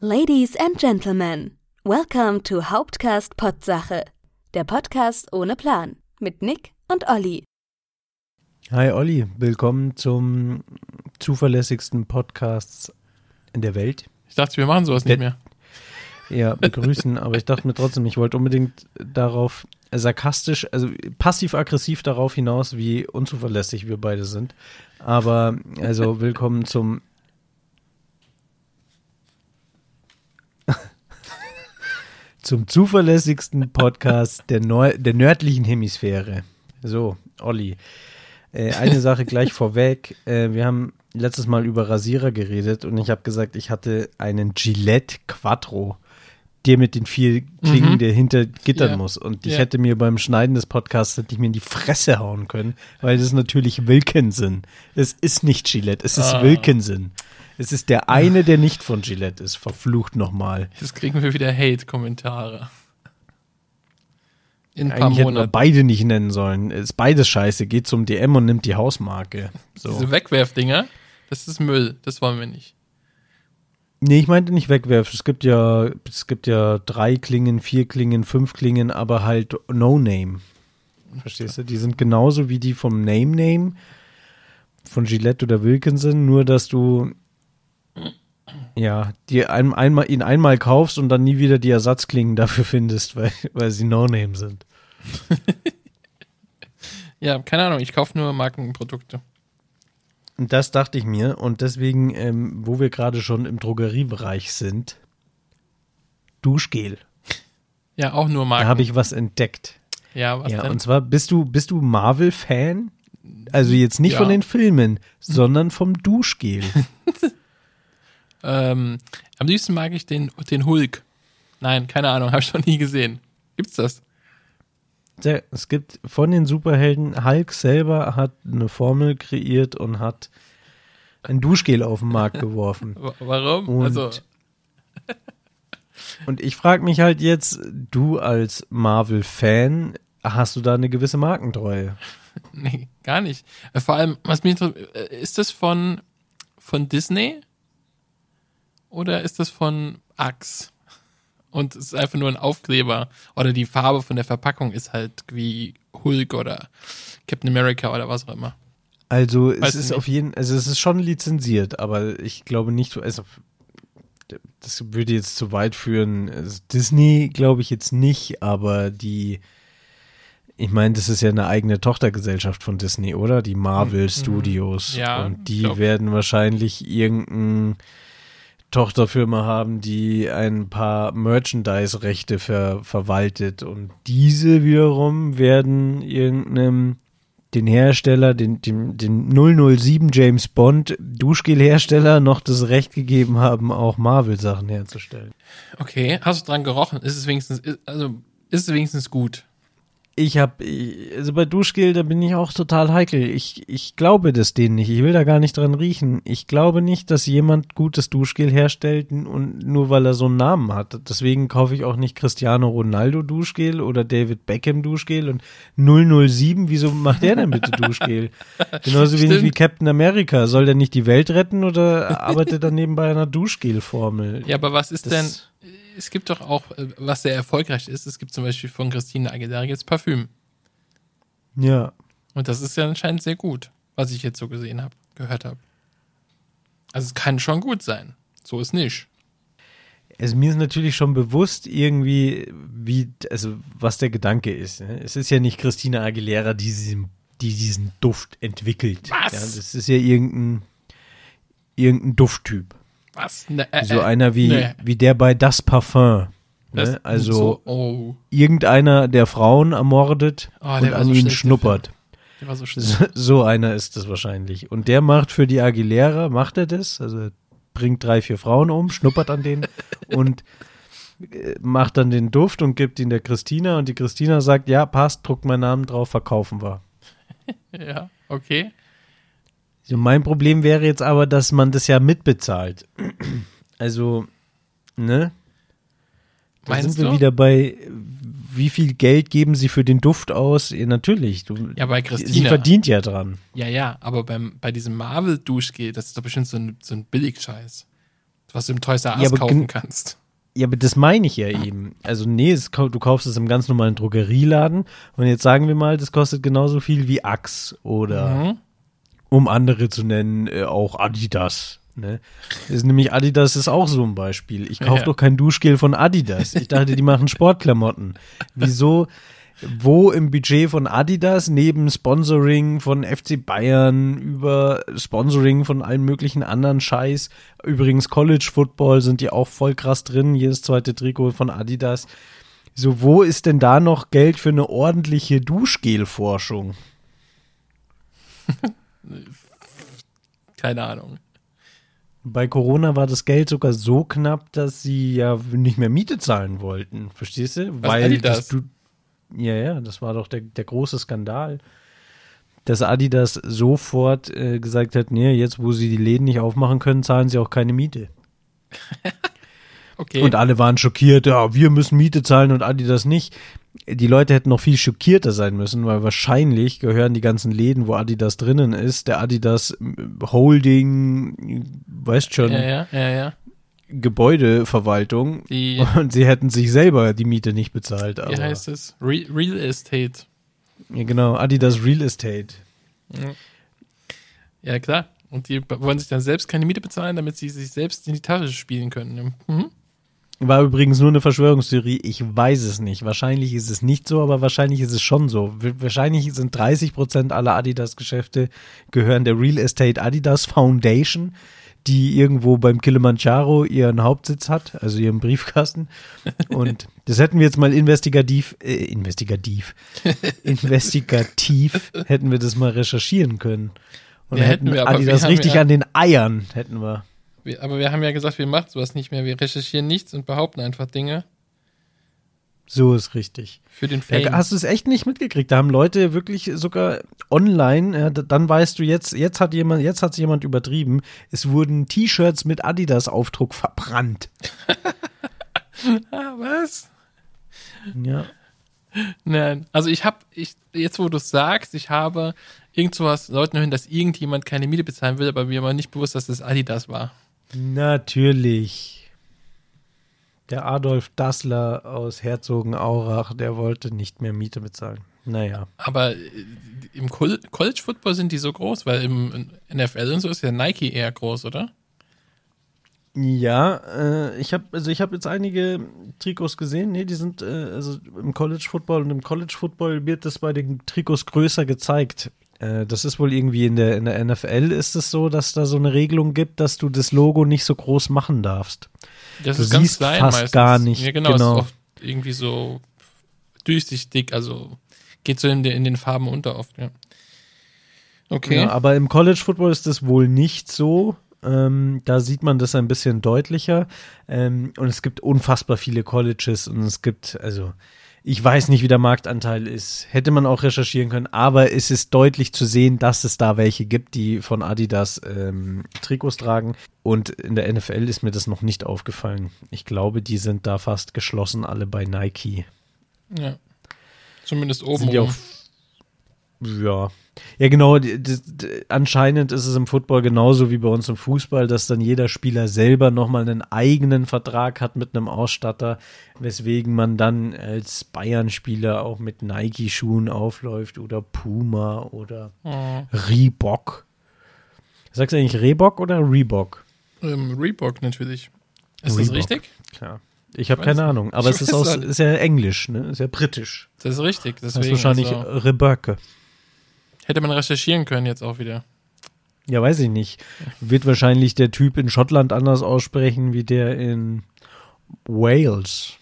Ladies and Gentlemen, welcome to Hauptcast Potsache, der Podcast ohne Plan mit Nick und Olli. Hi Olli, willkommen zum zuverlässigsten Podcast in der Welt. Ich dachte, wir machen sowas nicht mehr. Ja, begrüßen, aber ich dachte mir trotzdem, ich wollte unbedingt darauf sarkastisch, also passiv-aggressiv darauf hinaus, wie unzuverlässig wir beide sind. Aber also willkommen zum zum zuverlässigsten Podcast der, Neu der nördlichen Hemisphäre. So, Olli. Äh, eine Sache gleich vorweg. Äh, wir haben letztes Mal über Rasierer geredet und ich habe gesagt, ich hatte einen Gillette Quattro, der mit den vier Klingen, Mhm. der hinter Gittern Ja. muss. Und ich Ja. hätte mir beim Schneiden des Podcasts hätte ich mir in die Fresse hauen können, weil das ist natürlich Wilkinson. Es ist nicht Gillette, es ist Ah. Wilkinson. Es ist der eine, der nicht von Gillette ist. Verflucht nochmal. Jetzt kriegen wir wieder Hate-Kommentare. In ein paar Eigentlich hätten wir Monaten. beide nicht nennen sollen. Ist beides scheiße. Geht zum DM und nimmt die Hausmarke. So. Diese Wegwerfdinger, das ist Müll. Das wollen wir nicht. Nee, ich meinte nicht wegwerfen. Es gibt ja, es gibt ja drei Klingen, vier Klingen, fünf Klingen, aber halt No Name. Verstehst du? Die sind genauso wie die vom Name Name von Gillette oder Wilkinson, nur dass du ja, die ein, einmal, ihn einmal kaufst und dann nie wieder die Ersatzklingen dafür findest, weil, weil sie No Name sind. Ja, keine Ahnung, ich kaufe nur Markenprodukte. Das dachte ich mir. Und deswegen, ähm, wo wir gerade schon im Drogeriebereich sind, Duschgel. Ja, auch nur Marken. Da habe ich was entdeckt. ja, was ja, denn? und zwar bist du, bist du Marvel-Fan? Also jetzt nicht Ja. von den Filmen, sondern vom Duschgel. Ähm, am liebsten mag ich den, den Hulk. Nein, keine Ahnung, habe ich noch nie gesehen. Gibt's das? Der, es gibt von den Superhelden, Hulk selber hat eine Formel kreiert und hat ein Duschgel auf den Markt geworfen. Wa- Warum? Und, also, und ich frage mich halt jetzt, du als Marvel-Fan, hast du da eine gewisse Markentreue? nee, gar nicht. Vor allem, was mich interessiert, äh, ist das von, von Disney? Oder ist das von Axe? Und es ist einfach nur ein Aufkleber. Oder die Farbe von der Verpackung ist halt wie Hulk oder Captain America oder was auch immer. Also es Weiß ist nicht. auf jeden, also es ist schon lizenziert, aber ich glaube nicht, also das würde jetzt zu weit führen. Also Disney glaube ich jetzt nicht, aber die, ich meine, das ist ja eine eigene Tochtergesellschaft von Disney, oder? Die Marvel Studios. Mhm. Ja, Und die werden wahrscheinlich irgendeine Tochterfirma haben, die ein paar Merchandise-Rechte ver verwaltet. Und diese wiederum werden irgendeinem den Hersteller, den, den, den 007 James Bond Duschgel-Hersteller noch das Recht gegeben haben, auch Marvel-Sachen herzustellen. Okay, hast du dran gerochen? Ist es wenigstens, ist- also, ist es wenigstens gut? Ich habe, also bei Duschgel, da bin ich auch total heikel. Ich, ich glaube das denen nicht. Ich will da gar nicht dran riechen. Ich glaube nicht, dass jemand gutes Duschgel herstellt und nur weil er so einen Namen hat. Deswegen kaufe ich auch nicht Cristiano Ronaldo Duschgel oder David Beckham Duschgel und 007. Wieso macht der denn bitte Duschgel? Genauso wenig wie Captain America. Soll der nicht die Welt retten oder arbeitet er nebenbei einer Duschgelformel? Ja, aber was ist Das- denn, es gibt doch auch, äh, was sehr erfolgreich ist, es gibt zum Beispiel von Christine Aguilera jetzt Parfüm. Ja. Und das ist ja anscheinend sehr gut, was ich jetzt so gesehen habe, gehört habe. Also es kann schon gut sein. So ist nicht. Also mir ist natürlich schon bewusst irgendwie, wie, also was der Gedanke ist. Ne? Es ist ja nicht Christina Aguilera, die diesen, die diesen Duft entwickelt. Was? Ja, das ist ja irgendein, irgendein Dufttyp. Was? Ne, äh, So äh, einer wie, nee. wie der bei Das Parfum. Das- Ne? Also so, oh, irgendeiner, der Frauen ermordet Oh, der und an so ihnen schnuppert. so. So, einer ist das wahrscheinlich. Und der macht für die Aguilera, macht er das, also bringt drei, vier Frauen um, schnuppert an denen und äh, macht dann den Duft und gibt ihn der Christina und die Christina sagt, ja, passt, druckt meinen Namen drauf, verkaufen wir. Ja, okay. So, mein Problem wäre jetzt aber, dass man das ja mitbezahlt. Also, ne? Da Meinst sind wir du? wieder bei, wie viel Geld geben sie für den Duft aus? Ja, natürlich. Du, Ja, bei sie Christina. verdient ja dran. Ja, ja, aber beim, bei diesem Marvel-Duschgel, das ist doch bestimmt so ein, so ein Billigscheiß. was du im Toys R Us Ja, kaufen kannst. Ja, aber das meine ich ja eben. Also nee, es, du kaufst es im ganz normalen Drogerieladen und jetzt sagen wir mal, das kostet genauso viel wie Axe oder Mhm. Um andere zu nennen, äh, auch Adidas. Ne? Ist nämlich Adidas ist auch so ein Beispiel. Ich kaufe Ja. doch kein Duschgel von Adidas. Ich dachte, die machen Sportklamotten. Wieso? Wo im Budget von Adidas neben Sponsoring von FC Bayern über Sponsoring von allen möglichen anderen Scheiß, übrigens College Football sind die auch voll krass drin, jedes zweite Trikot von Adidas. So, wo ist denn da noch Geld für eine ordentliche Duschgel-Forschung? Keine Ahnung. Bei Corona war das Geld sogar so knapp, dass sie ja nicht mehr Miete zahlen wollten. Verstehst du? Was, Adidas? das du ja, ja, das war doch der, der große Skandal. Dass Adidas sofort äh, gesagt hat, nee, jetzt wo sie die Läden nicht aufmachen können, zahlen sie auch keine Miete. Okay. Und alle waren schockiert, ja, wir müssen Miete zahlen und Adidas nicht. Die Leute hätten noch viel schockierter sein müssen, weil wahrscheinlich gehören die ganzen Läden, wo Adidas drinnen ist, der Adidas Holding, weißt schon, ja, ja, ja. Gebäudeverwaltung Die, und sie hätten sich selber die Miete nicht bezahlt. Wie heißt es? Re Real Estate. Ja, genau, Adidas Real Estate. Ja, klar. Und die wollen sich dann selbst keine Miete bezahlen, damit sie sich selbst in die Tasche spielen können. Mhm. War übrigens nur eine Verschwörungstheorie. Ich weiß es nicht. Wahrscheinlich ist es nicht so, aber wahrscheinlich ist es schon so. Wahrscheinlich sind 30 Prozent aller Adidas-Geschäfte gehören der Real Estate Adidas Foundation, die irgendwo beim Kilimanjaro ihren Hauptsitz hat, also ihren Briefkasten. Und das hätten wir jetzt mal investigativ, äh, investigativ, investigativ hätten wir das mal recherchieren können. Und Ja, hätten hätten wir, Adidas wir richtig ja- an den Eiern, hätten wir. Wir, aber wir haben ja gesagt, wir machen sowas nicht mehr. Wir recherchieren nichts und behaupten einfach Dinge So ist richtig. für den Fame. Ja, hast du es echt nicht mitgekriegt? Da haben Leute wirklich sogar online, d- dann weißt du jetzt, jetzt hat jemand, jetzt hat jemand übertrieben. Es wurden T-Shirts mit Adidas-Aufdruck verbrannt. ah, was? Ja. Nein, also ich habe, ich, jetzt wo du es sagst, ich habe irgend sowas Leuten hören, dass irgendjemand keine Miete bezahlen will, aber mir war nicht bewusst, dass das Adidas war. Natürlich. Der Adolf Dassler aus Herzogenaurach, der wollte nicht mehr Miete bezahlen. Naja. Aber äh, im Col College Football sind die so groß, weil im NFL und so ist ja Nike eher groß, oder? Ja, äh, ich habe also ich habe jetzt einige Trikots gesehen. Nee, die sind äh, also im College Football und im College Football wird das bei den Trikots größer gezeigt. Äh, das ist wohl irgendwie in der in der NFL ist es so, dass da so eine Regelung gibt, dass du das Logo nicht so groß machen darfst. Das Du ist ganz siehst klein fast meistens. gar nicht, Ja, genau. genau. Ist oft irgendwie so durchsichtig, also geht so in, den- in den Farben unter oft, ja. Okay. Ja, aber im College Football ist das wohl nicht so. Ähm, da sieht man das ein bisschen deutlicher. Ähm, und es gibt unfassbar viele Colleges und es gibt, also ich weiß nicht, wie der Marktanteil ist. Hätte man auch recherchieren können, aber es ist deutlich zu sehen, dass es da welche gibt, die von Adidas ähm, Trikots tragen. Und in der NFL ist mir das noch nicht aufgefallen. Ich glaube, die sind da fast geschlossen, alle bei Nike. ja. Zumindest oben. Sind ja auch ja. Ja, genau. Anscheinend ist es im Football genauso wie bei uns im Fußball, dass dann jeder Spieler selber nochmal einen eigenen Vertrag hat mit einem Ausstatter, weswegen man dann als Bayern-Spieler auch mit Nike-Schuhen aufläuft oder Puma oder Oh, Reebok. Sagst du eigentlich Reebok oder Reebok? ähm, Reebok natürlich. Ist das Reebok. richtig? Klar. Ich habe keine. Ahnung, aber es ist, aus, ist ja Englisch, ne? Ist ja britisch. Das ist richtig. Das Deswegen, ist wahrscheinlich also, Reböcke. Hätte man recherchieren können jetzt auch wieder. Ja, weiß ich nicht. Wird wahrscheinlich der Typ in Schottland anders aussprechen wie der in Wales.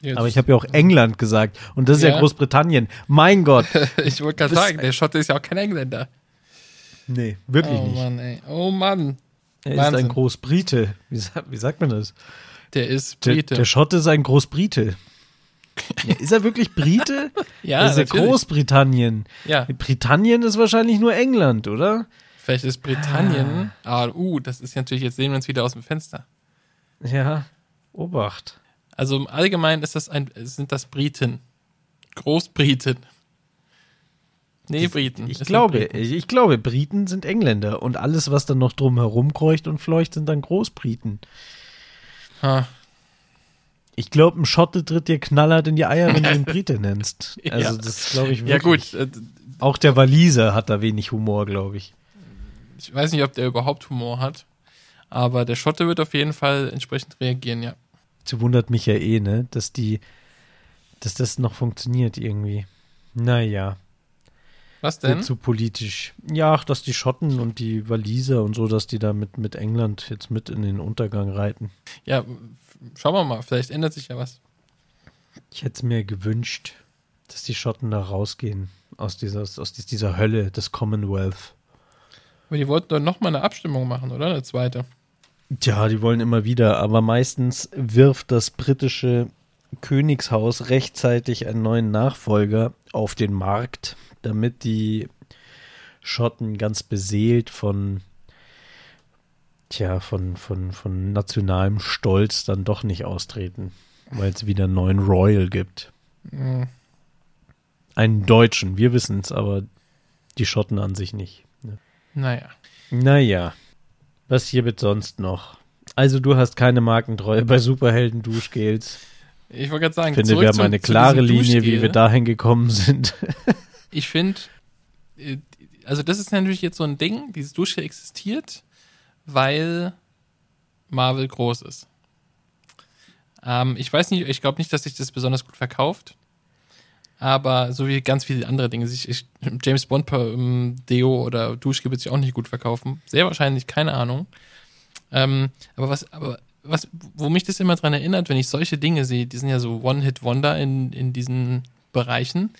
Jetzt- Aber ich habe ja auch England gesagt. Und das ist ja, Ja. Großbritannien. Mein Gott. ich wollte gerade sagen, der Schotte ist ja auch kein Engländer. Nee, wirklich oh nicht. Mann, ey. Oh Mann. Er ist ein Wahnsinn. Großbrite. Wie, wie sagt man das? Der ist Der, Brite. der Schotte ist ein Großbrite. Ja, ist er wirklich Brite? ja, das ist ja natürlich. Großbritannien. Ja, Britannien ist wahrscheinlich nur England, oder? vielleicht ist Britannien. Ah, uh, das ist natürlich, jetzt sehen wir uns wieder aus dem Fenster. Ja. Obacht. Also im Allgemeinen ist das ein, sind das Briten. Großbriten. Nee, Briten. Ich glaube, Briten. ich, ich glaube, Briten sind Engländer und alles, was dann noch drum herum kreucht und fleucht, sind dann Großbriten. Ha. Ich glaube, ein Schotte tritt dir knallhart in die Eier, wenn du ihn Brite nennst. Also Ja. das glaube ich Ja wirklich. gut, äh, Auch der Waliser hat da wenig Humor, glaube ich. ich weiß nicht, ob der überhaupt Humor hat, aber der Schotte wird auf jeden Fall entsprechend reagieren, ja. Das wundert mich ja eh, ne, dass die, dass das noch funktioniert irgendwie. Naja, Was denn? zu politisch. Ja, ach, dass die Schotten und die Waliser und so, dass die da mit, mit England jetzt mit in den Untergang reiten. Ja, schauen wir mal, vielleicht ändert sich ja was. Ich hätte es mir gewünscht, dass die Schotten da rausgehen aus dieser, aus dieser Hölle des Commonwealth. Aber die wollten doch nochmal eine Abstimmung machen, oder? Eine zweite. Tja, die wollen immer wieder, aber meistens wirft das britische Königshaus rechtzeitig einen neuen Nachfolger auf den Markt, damit die Schotten ganz beseelt von, tja, von, von, von nationalem Stolz dann doch nicht austreten, weil es wieder einen neuen Royal gibt. Mhm. Einen Deutschen, wir wissen es, aber die Schotten an sich nicht. ne? Naja. Naja, was hier wird sonst noch? Also du hast keine Markentreue bei Superhelden Duschgels. Ich wollte gerade sagen, Ich finde, wir haben eine zu klare Linie, wie wir dahin gekommen sind. Ich finde, äh, also das ist natürlich jetzt so ein Ding, dieses Duschgel existiert, weil Marvel groß ist. Ähm, ich weiß nicht, ich glaube nicht, dass sich das besonders gut verkauft. Aber so wie ganz viele andere Dinge, sich ich, James Bond ähm, Deo oder Duschgel wird sich auch nicht gut verkaufen. Sehr wahrscheinlich, keine Ahnung. Ähm, aber was, aber was, wo mich das immer dran erinnert, wenn ich solche Dinge sehe, die sind ja so One-Hit-Wonder in, in diesen Bereichen,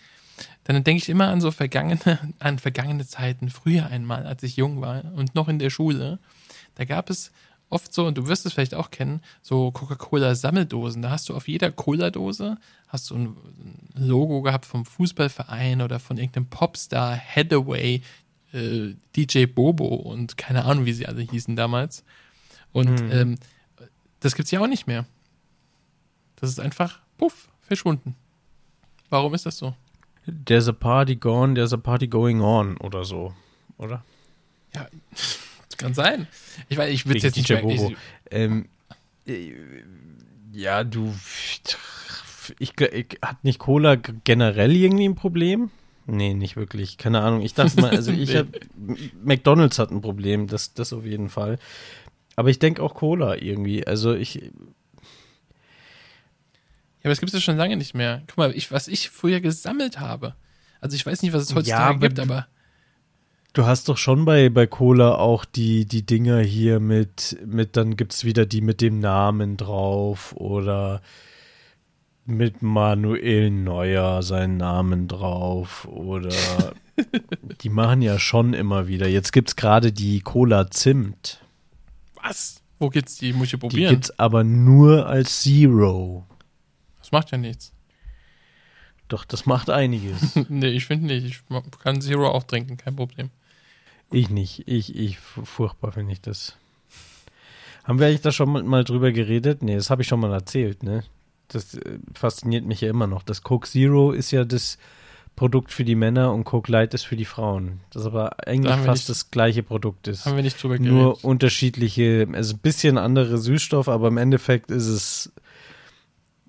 dann denke ich immer an so vergangene, an vergangene Zeiten, früher einmal, als ich jung war und noch in der Schule. Da gab es oft so, und du wirst es vielleicht auch kennen, so Coca-Cola-Sammeldosen. Da hast du auf jeder Cola-Dose hast du ein Logo gehabt vom Fußballverein oder von irgendeinem Popstar, Hathaway, äh, DJ Bobo und keine Ahnung, wie sie alle hießen damals. Und Mhm. ähm, das gibt's ja auch nicht mehr. Das ist einfach, puff, verschwunden. Warum ist das so? There's a party gone, there's a party going on oder so, oder? Ja, kann sein. Ich weiß, ich würde jetzt nicht mehr. Ähm, äh, ja, du, ich, ich, hat nicht Cola generell irgendwie ein Problem? Nee, nicht wirklich. Keine Ahnung. Ich dachte mal, also ich Nee. hab, McDonalds hat ein Problem, das, das auf jeden Fall. Aber ich denke auch Cola irgendwie. Also ich, ja, aber es gibt es ja schon lange nicht mehr. Guck mal, ich, was ich früher gesammelt habe. Also ich weiß nicht, was es heutzutage aber gibt, du- aber Du hast doch schon bei, bei Cola auch die, die Dinger hier mit, mit, dann gibt's wieder die mit dem Namen drauf oder mit Manuel Neuer seinen Namen drauf oder die machen ja schon immer wieder. Jetzt gibt's gerade die Cola Zimt. was? Wo gibt's die? Muss ich Die probieren. gibt's aber nur als Zero. Das macht ja nichts. Doch, das macht einiges. nee, ich finde nicht. Ich kann Zero auch trinken, kein Problem. Ich nicht. Ich, ich, furchtbar finde ich das. Haben wir eigentlich da schon mal, drüber geredet? Nee, das habe ich schon mal erzählt, ne? Das äh, fasziniert mich ja immer noch. Das Coke Zero ist ja das Produkt für die Männer und Coke Light ist für die Frauen. Das aber eigentlich wir fast nicht- das gleiche Produkt ist. Haben wir nicht drüber geredet. Nur unterschiedliche, also ein bisschen andere Süßstoff, aber im Endeffekt ist es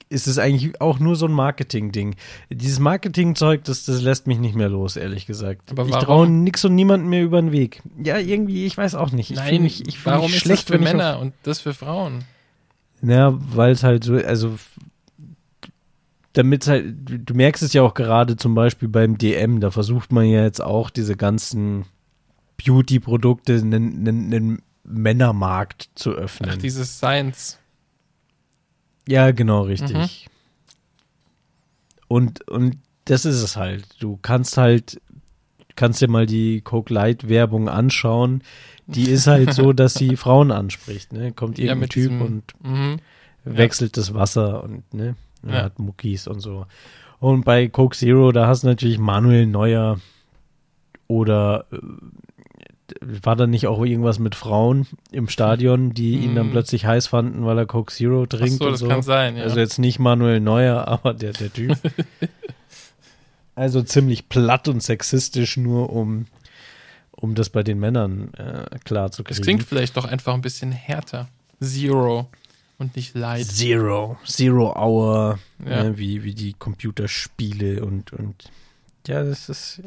ist es eigentlich auch nur so ein Marketing-Ding. Dieses Marketing-Zeug, das, das lässt mich nicht mehr los, ehrlich gesagt. Aber ich traue nix und niemandem mehr über den Weg. Ja, irgendwie, ich weiß auch nicht. Ich Nein, mich, ich warum mich ist schlecht, das für Männer und das für Frauen? Auf, ja, weil es halt so, also damit halt, du du merkst es ja auch gerade zum Beispiel beim DM, da versucht man ja jetzt auch diese ganzen Beauty-Produkte einen, einen, einen Männermarkt zu öffnen. Ach, dieses Science. Ja, genau, richtig. Mhm. Und, und das ist es halt. Du kannst halt, kannst dir mal die Coke Light Werbung anschauen. Die ist halt so, dass sie Frauen anspricht, ne? Kommt Ja, irgendein mit Typ diesem- und Mhm. wechselt das Wasser und, ne? Er Ja. hat Muckis und so. Und bei Coke Zero, da hast du natürlich Manuel Neuer oder äh, war da nicht auch irgendwas mit Frauen im Stadion, die ihn dann Mhm. plötzlich heiß fanden, weil er Coke Zero Ach trinkt so, und das so? kann sein, ja. Also jetzt nicht Manuel Neuer, aber der, der Typ. Also ziemlich platt und sexistisch, nur um, um das bei den Männern äh, klar zu kriegen. Das klingt vielleicht doch einfach ein bisschen härter. Zero und nicht Light. Zero. Zero Hour, Ja. ne, wie, wie die Computerspiele und, und ja, das ist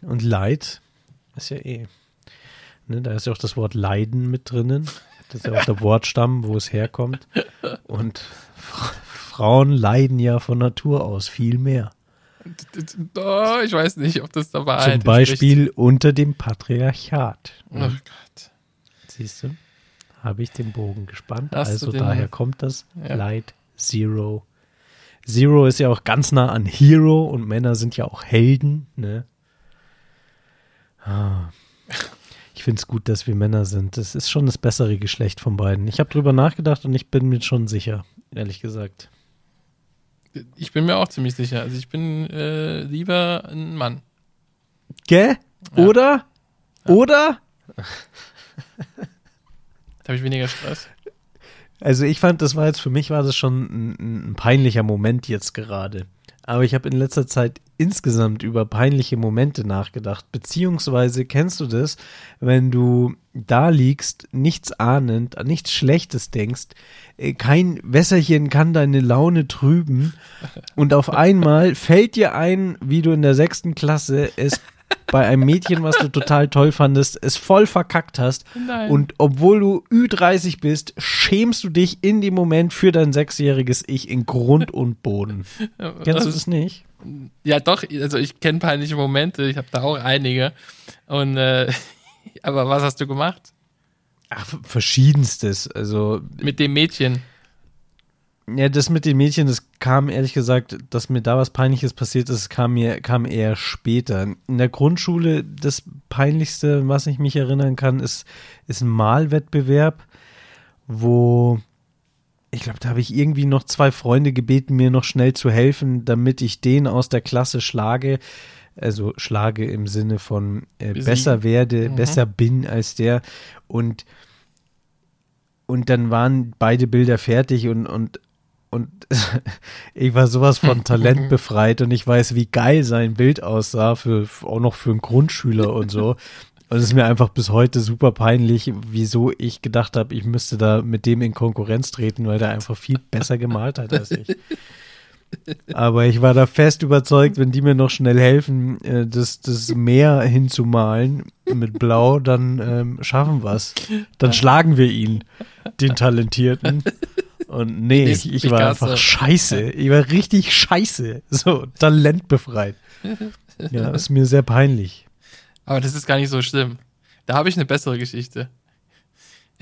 und Leid ist ja eh. Ne, da ist ja auch das Wort Leiden mit drinnen. Das ist ja auch der Wortstamm, wo es herkommt. Und Fra- Frauen leiden ja von Natur aus viel mehr. Oh, ich weiß nicht, ob das dabei Zum Beispiel unter dem Patriarchat. Oh Gott. Siehst du? Habe ich den Bogen gespannt. Hast also daher kommt das Ja. Light Zero. Zero ist ja auch ganz nah an Hero und Männer sind ja auch Helden. Ne? Ah. Ich finde es gut, dass wir Männer sind. Das ist schon das bessere Geschlecht von beiden. Ich habe drüber nachgedacht und ich bin mir schon sicher, ehrlich gesagt. Ich bin mir auch ziemlich sicher. Also ich bin äh, lieber ein Mann. Gell? Ja. Oder? Oder? Da habe ich weniger Stress. Also ich fand, das war jetzt für mich war das schon ein, ein peinlicher Moment jetzt gerade. Aber ich habe in letzter Zeit insgesamt über peinliche Momente nachgedacht. Beziehungsweise kennst du das, wenn du da liegst, nichts ahnend, an nichts Schlechtes denkst, äh, kein Wässerchen kann deine Laune trüben und auf einmal fällt dir ein, wie du in der sechsten Klasse es bei einem Mädchen, was du total toll fandest, es voll verkackt hast Nein. und obwohl du Ü30 bist, schämst du dich in dem Moment für dein sechsjähriges Ich in Grund und Boden. Kennst du das nicht? Ja, doch. Also ich kenne peinliche Momente. Ich habe da auch einige. Und äh, aber was hast du gemacht Ach, verschiedenstes. Also, mit dem Mädchen? Ja, das mit den Mädchen, das kam ehrlich gesagt, dass mir da was Peinliches passiert ist, kam mir, kam eher später. In der Grundschule, das Peinlichste, was ich mich erinnern kann, ist, ist ein Malwettbewerb, wo ich glaube, da habe ich irgendwie noch zwei Freunde gebeten, mir noch schnell zu helfen, damit ich den aus der Klasse schlage. Also schlage im Sinne von äh, besser werde, Mhm. besser bin als der. Und, und dann waren beide Bilder fertig und, und, und ich war sowas von Talent befreit und ich weiß, wie geil sein Bild aussah, für, auch noch für einen Grundschüler und so. Und es ist mir einfach bis heute super peinlich, wieso ich gedacht habe, ich müsste da mit dem in Konkurrenz treten, weil der einfach viel besser gemalt hat als ich. Aber ich war da fest überzeugt, wenn die mir noch schnell helfen, äh, das, das Meer hinzumalen mit Blau, dann ähm, schaffen wir es. Dann schlagen wir ihn, den Talentierten. Und nee, ich, ich war einfach scheiße. Ich war richtig scheiße. So, talentbefreit. Ja, ist mir sehr peinlich. Aber das ist gar nicht so schlimm. Da habe ich eine bessere Geschichte.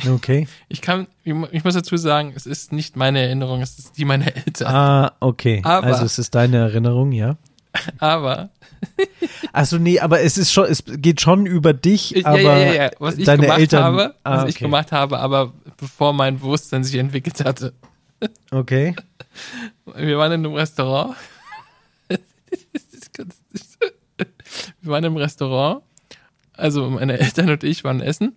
Okay. Ich kann, ich muss dazu sagen, es ist nicht meine Erinnerung, es ist die meiner Eltern. Ah, okay. Aber- also es ist deine Erinnerung, ja? Aber Also nee, aber es ist schon, es geht schon über dich, ich, aber ja, ja, ja, was ich deine gemacht Eltern. habe, was ah, ich okay. gemacht habe, aber bevor mein Bewusstsein sich entwickelt hatte. Okay. Wir waren in einem Restaurant. Wir waren im Restaurant. Also meine Eltern und ich waren essen.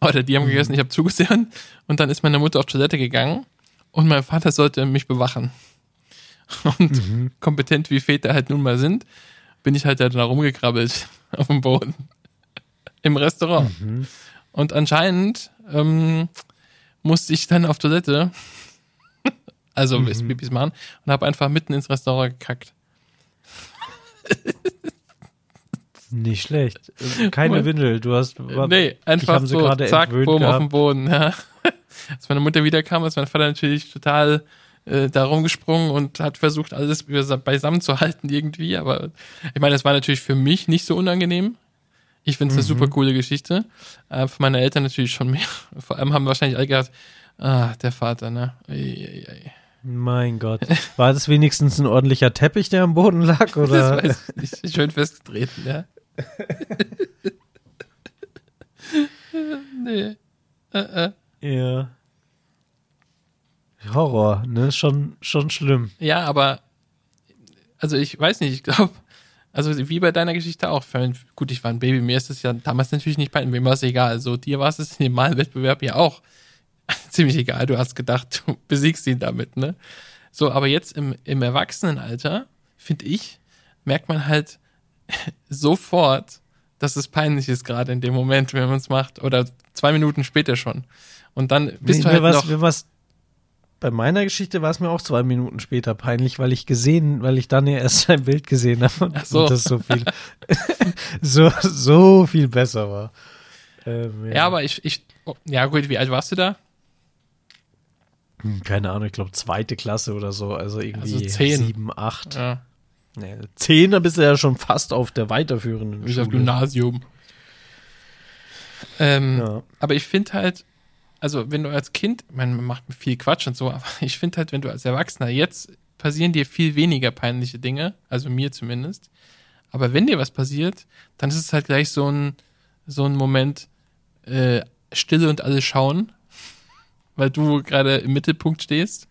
Oder die haben Mhm. gegessen, ich habe zugesehen. Und dann ist meine Mutter auf Toilette gegangen. Und mein Vater sollte mich bewachen. Und Mhm. kompetent wie Väter halt nun mal sind, bin ich halt da rumgekrabbelt auf dem Boden. Im Restaurant. Mhm. Und anscheinend ähm, musste ich dann auf Toilette, also Mhm. Bibis machen, und habe einfach mitten ins Restaurant gekackt. Nicht schlecht. Keine. Windel. Du hast. war- nee, einfach so, gerade zack, boom, auf gehabt. dem Boden. Ja. Als meine Mutter wiederkam, ist mein Vater natürlich total äh, da rumgesprungen und hat versucht, alles beisammen zu halten irgendwie. Aber ich meine, das war natürlich für mich nicht so unangenehm. Ich finde es eine Mhm. super coole Geschichte. Äh, für meine Eltern natürlich schon mehr. Vor allem haben wahrscheinlich alle gedacht, ah, der Vater, ne? Ei, ei, ei. Mein Gott. War das wenigstens ein ordentlicher Teppich, der am Boden lag? Das Oder? weiß ich nicht. Schön festgetreten, ja. nee. Äh, äh. Ja. Horror, ne? Schon, schon schlimm. Ja, aber also ich weiß nicht, ich glaube, also wie bei deiner Geschichte auch. Gut, ich war ein Baby, mir ist es ja damals natürlich nicht peinlich, mir war es egal. So, dir war es in dem Malwettbewerb ja auch ziemlich egal. Du hast gedacht, du besiegst ihn damit, ne? So, aber jetzt im, im Erwachsenenalter, finde ich, merkt man halt sofort, dass es peinlich ist, gerade in dem Moment, wenn man es macht. Oder zwei Minuten später schon. Und dann bist Nee, du halt noch. war's- bei meiner Geschichte war es mir auch zwei Minuten später peinlich, weil ich gesehen, weil ich dann ja erst sein Bild gesehen habe und so. das so viel, so, so viel besser war. Ähm, Ja, aber ich, ich, oh, ja gut, wie alt warst du da? Hm, Keine Ahnung, ich glaube zweite Klasse oder so, also irgendwie Also zehn. sieben, acht. Ja, Nee, zehn, da bist du ja schon fast auf der weiterführenden ich auf Schule. Gymnasium. Ähm, Ja. Aber ich finde halt, also wenn du als Kind, man macht viel Quatsch und so, aber ich finde halt, wenn du als Erwachsener, jetzt passieren dir viel weniger peinliche Dinge, also mir zumindest. Aber wenn dir was passiert, dann ist es halt gleich so ein, so ein Moment, äh, Stille und alle schauen, weil du gerade im Mittelpunkt stehst.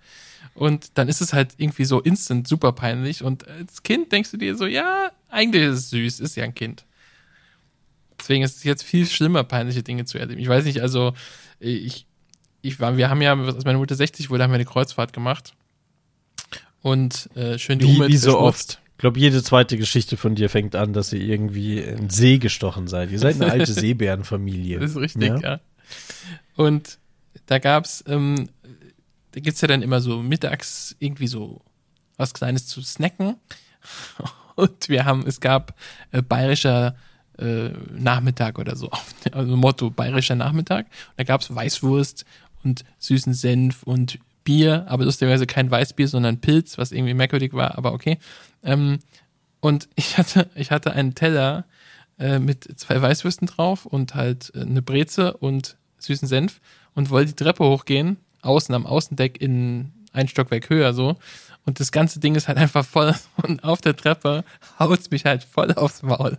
Und dann ist es halt irgendwie so instant super peinlich. Und als Kind denkst du dir so, ja, eigentlich ist es süß, ist ja ein Kind. Deswegen ist es jetzt viel schlimmer, peinliche Dinge zu erleben. Ich weiß nicht, also ich, ich war, wir haben ja, als meine Mutter 60 wurde, haben wir eine Kreuzfahrt gemacht. Und äh, schön die Wie, Umwelt wie so oft. Ich glaube, jede zweite Geschichte von dir fängt an, dass ihr irgendwie in den See gestochen seid. Ihr seid eine alte Seebärenfamilie. Das ist richtig, Ja? ja. Und da gab's, ähm, da gibt's ja dann immer so mittags irgendwie so was Kleines zu snacken. Und wir haben, es gab äh, bayerischer äh, Nachmittag oder so, also Motto bayerischer Nachmittag. Und da gab's Weißwurst und süßen Senf und Bier, aber lustigerweise kein Weißbier, sondern Pilz, was irgendwie merkwürdig war, aber okay. Ähm, und ich hatte, ich hatte einen Teller äh, mit zwei Weißwürsten drauf und halt äh, eine Breze und süßen Senf und wollte die Treppe hochgehen, außen am Außendeck in ein Stockwerk höher so. Und das ganze Ding ist halt einfach voll und auf der Treppe haut's mich halt voll aufs Maul.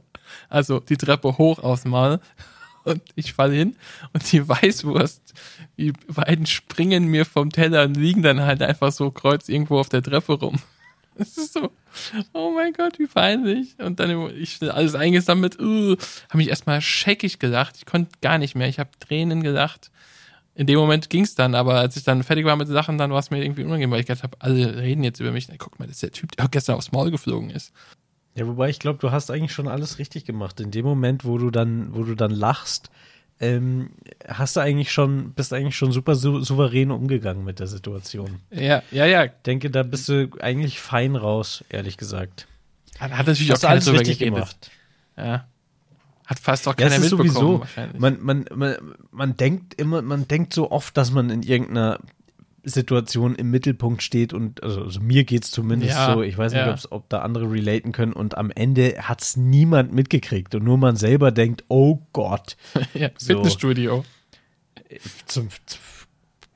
Also die Treppe hoch aufs Maul und ich falle hin und die Weißwurst, die beiden springen mir vom Teller und liegen dann halt einfach so kreuz irgendwo auf der Treppe rum. Es ist so, oh mein Gott, wie peinlich. Und dann ich alles eingesammelt, uh, habe mich erstmal scheckig gelacht. Ich konnte gar nicht mehr. Ich habe Tränen gelacht. In dem Moment ging's dann, aber als ich dann fertig war mit Sachen, dann war es mir irgendwie unangenehm, weil ich gedacht habe, alle reden jetzt über mich. Na, guck mal, das ist der Typ, der gestern aufs Maul geflogen ist. Ja, wobei ich glaube, du hast eigentlich schon alles richtig gemacht. In dem Moment, wo du dann, wo du dann lachst, ähm, hast du eigentlich schon, bist eigentlich schon super sou souverän umgegangen mit der Situation. Ja, ja, ja. Ich denke, da bist du eigentlich fein raus, ehrlich gesagt. Hat, hat natürlich Hast auch alles richtig geredet. gemacht. Ja. Hat fast auch Ja, keiner ist mitbekommen sowieso, wahrscheinlich. man, man, man, man denkt immer, man denkt so oft, dass man in irgendeiner Situation im Mittelpunkt steht und also, also mir geht's zumindest Ja, so, ich weiß nicht, ja. ob da andere relaten können und am Ende hat's niemand mitgekriegt und nur man selber denkt, oh Gott, ja, so. Fitnessstudio. zum, zum,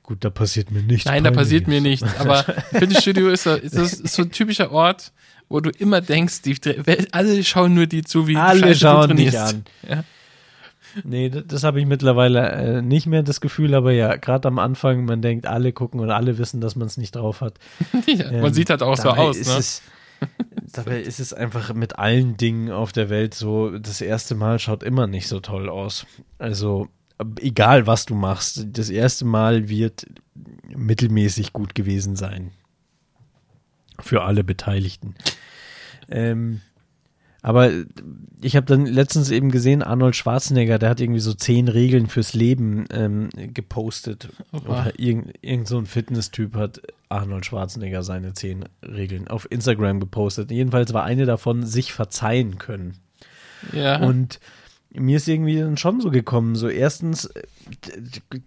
gut, da passiert mir nichts. Nein, da passiert mir nichts. Aber Fitnessstudio ist so, ist, ist so ein typischer Ort, wo du immer denkst, die, alle schauen nur dir zu, wie Alle scheiße schauen du dich an. Ja. Nee, das, habe ich mittlerweile äh, nicht mehr das Gefühl, aber ja, gerade am Anfang, man denkt, alle gucken und alle wissen, dass man es nicht drauf hat. Ja, man Ähm, sieht halt auch so aus, ne? Es, dabei ist es einfach mit allen Dingen auf der Welt so, das erste Mal schaut immer nicht so toll aus. Also, egal was du machst, das erste Mal wird mittelmäßig gut gewesen sein. Für alle Beteiligten. Ähm, aber ich habe dann letztens eben gesehen, Arnold Schwarzenegger, der hat irgendwie so zehn Regeln fürs Leben ähm, gepostet. Oha. Oder irgend, irgend so ein Fitness-Typ hat Arnold Schwarzenegger seine zehn Regeln auf Instagram gepostet. Jedenfalls war eine davon, sich verzeihen können. Ja. Und mir ist irgendwie dann schon so gekommen, so erstens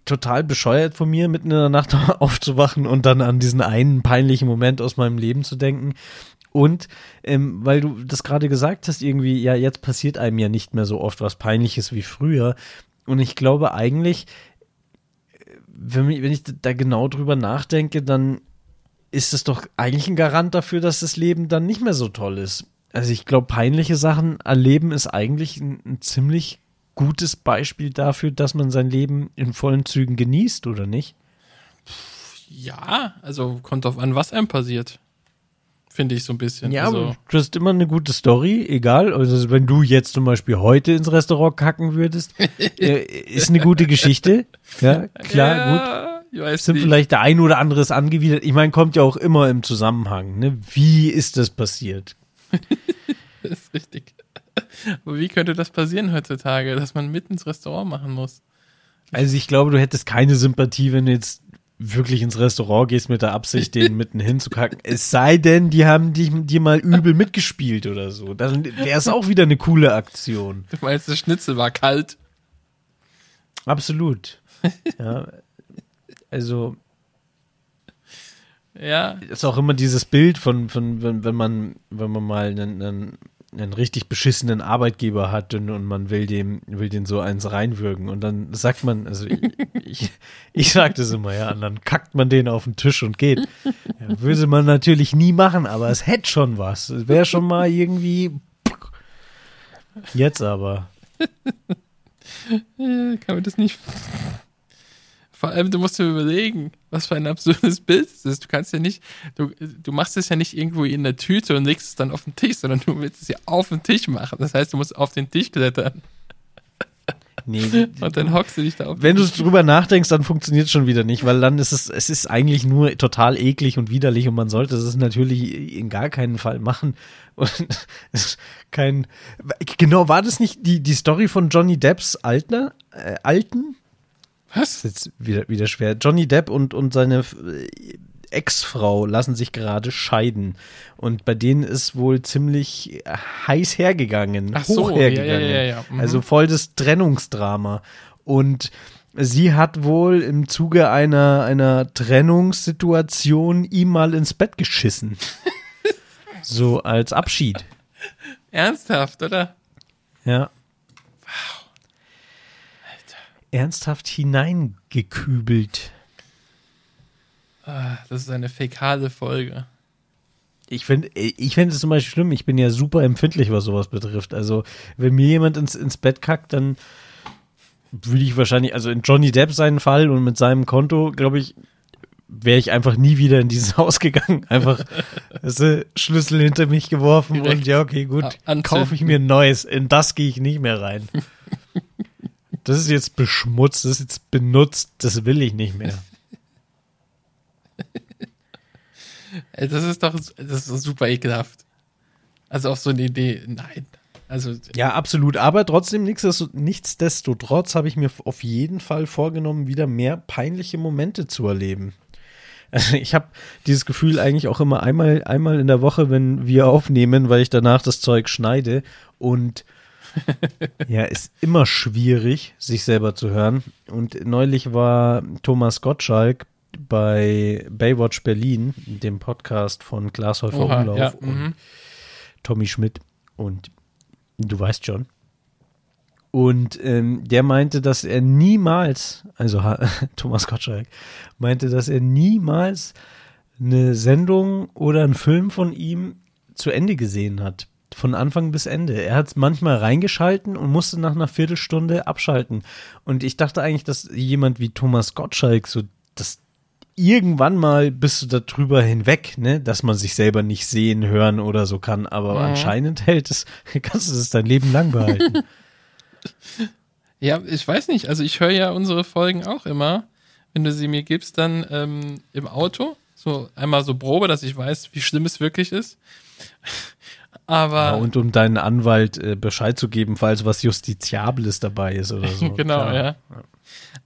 total bescheuert von mir, mitten in der Nacht aufzuwachen und dann an diesen einen peinlichen Moment aus meinem Leben zu denken. Und ähm, weil du das gerade gesagt hast, irgendwie, ja, jetzt passiert einem ja nicht mehr so oft was Peinliches wie früher. Und ich glaube eigentlich, äh, wenn, wenn ich da genau drüber nachdenke, dann ist es doch eigentlich ein Garant dafür, dass das Leben dann nicht mehr so toll ist. Also ich glaube, peinliche Sachen erleben ist eigentlich ein, ein ziemlich gutes Beispiel dafür, dass man sein Leben in vollen Zügen genießt, oder nicht? ja, also kommt drauf an, was einem passiert. Finde ich so ein bisschen. Ja, also, aber du hast immer eine gute Story, egal. Also wenn du jetzt zum Beispiel heute ins Restaurant kacken würdest, äh, ist eine gute Geschichte. Ja, klar, gut. ja, Ich weiß Sind nicht. vielleicht der ein oder andere ist angewidert. Ich meine, kommt ja auch immer im Zusammenhang. Ne? Wie ist das passiert? Das ist richtig. Aber wie könnte das passieren heutzutage, dass man mitten ins Restaurant machen muss? Also ich glaube, du hättest keine Sympathie, wenn du jetzt wirklich ins Restaurant gehst mit der Absicht, den mitten hinzukacken. Es sei denn, die haben dich, dir mal übel mitgespielt oder so. Dann wäre es auch wieder eine coole Aktion. Du meinst, das Schnitzel war kalt? Absolut. Ja. Also. Ja. Ist auch immer dieses Bild von, von wenn, wenn man, wenn man mal einen, einen einen richtig beschissenen Arbeitgeber hat und, und, man will dem, will den so eins reinwürgen. Und dann sagt man, also ich, ich, ich sag das immer, ja, und dann kackt man den auf den Tisch und geht. Ja, würde man natürlich nie machen, aber es hätte schon was. Es wäre schon mal irgendwie. Jetzt aber. Kann man das nicht. Vor allem, du musst dir überlegen, was für ein absurdes Bild es ist. Du kannst ja nicht, du, du machst es ja nicht irgendwo in der Tüte und legst es dann auf den Tisch, sondern du willst es ja auf den Tisch machen. Das heißt, du musst auf den Tisch klettern. Nee, und dann hockst du dich da auf. Wenn du drüber nachdenkst, dann funktioniert es schon wieder nicht, weil dann ist es, es ist eigentlich nur total eklig und widerlich und man sollte es natürlich in gar keinen Fall machen. Und es ist kein, genau, war das nicht die, die Story von Johnny Depps Altner, äh, Alten? Was? Das ist jetzt wieder, wieder schwer. Johnny Depp und, und seine äh, Ex-Frau lassen sich gerade scheiden. Und bei denen ist wohl ziemlich heiß hergegangen. Ach so, hoch hergegangen. Ja, ja, ja, mhm. Also voll das Trennungsdrama. Und sie hat wohl im Zuge einer, einer Trennungssituation ihm mal ins Bett geschissen. so als Abschied. Ernsthaft, oder? Ja ernsthaft hineingekübelt. Ah, das ist eine fäkale Folge. Ich finde ich find es zum Beispiel schlimm. Ich bin ja super empfindlich, was sowas betrifft. Also, wenn mir jemand ins, ins Bett kackt, dann würde ich wahrscheinlich, also in Johnny Depp seinen Fall und mit seinem Konto, glaube ich, wäre ich einfach nie wieder in dieses Haus gegangen. Einfach weißt du, Schlüssel hinter mich geworfen Direkt und ja, okay, gut, kaufe ich mir ein neues. In das gehe ich nicht mehr rein. das ist jetzt beschmutzt, das ist jetzt benutzt, das will ich nicht mehr. Das ist doch das ist super ekelhaft. Also auf so eine Idee, nein. Also, ja, absolut. Aber trotzdem, nichtsdestotrotz habe ich mir auf jeden Fall vorgenommen, wieder mehr peinliche Momente zu erleben. Also ich habe dieses Gefühl eigentlich auch immer einmal, einmal in der Woche, wenn wir aufnehmen, weil ich danach das Zeug schneide und ja, ist immer schwierig, sich selber zu hören. Und neulich war Thomas Gottschalk bei Baywatch Berlin, dem Podcast von Glashäufer Oha, Umlauf ja, und mhm. Tommy Schmidt und du weißt schon. Und ähm, der meinte, dass er niemals, also Thomas Gottschalk, meinte, dass er niemals eine Sendung oder einen Film von ihm zu Ende gesehen hat von Anfang bis Ende. Er hat manchmal reingeschalten und musste nach einer Viertelstunde abschalten. Und ich dachte eigentlich, dass jemand wie Thomas Gottschalk so das irgendwann mal bist du darüber hinweg, ne, dass man sich selber nicht sehen, hören oder so kann. Aber ja. anscheinend hält es, kannst du es dein Leben lang behalten. ja, ich weiß nicht. Also ich höre ja unsere Folgen auch immer. Wenn du sie mir gibst, dann ähm, im Auto. So einmal so Probe, dass ich weiß, wie schlimm es wirklich ist. Aber ja, und um deinen Anwalt äh, Bescheid zu geben, falls was Justiziables dabei ist oder so. genau, ja. ja.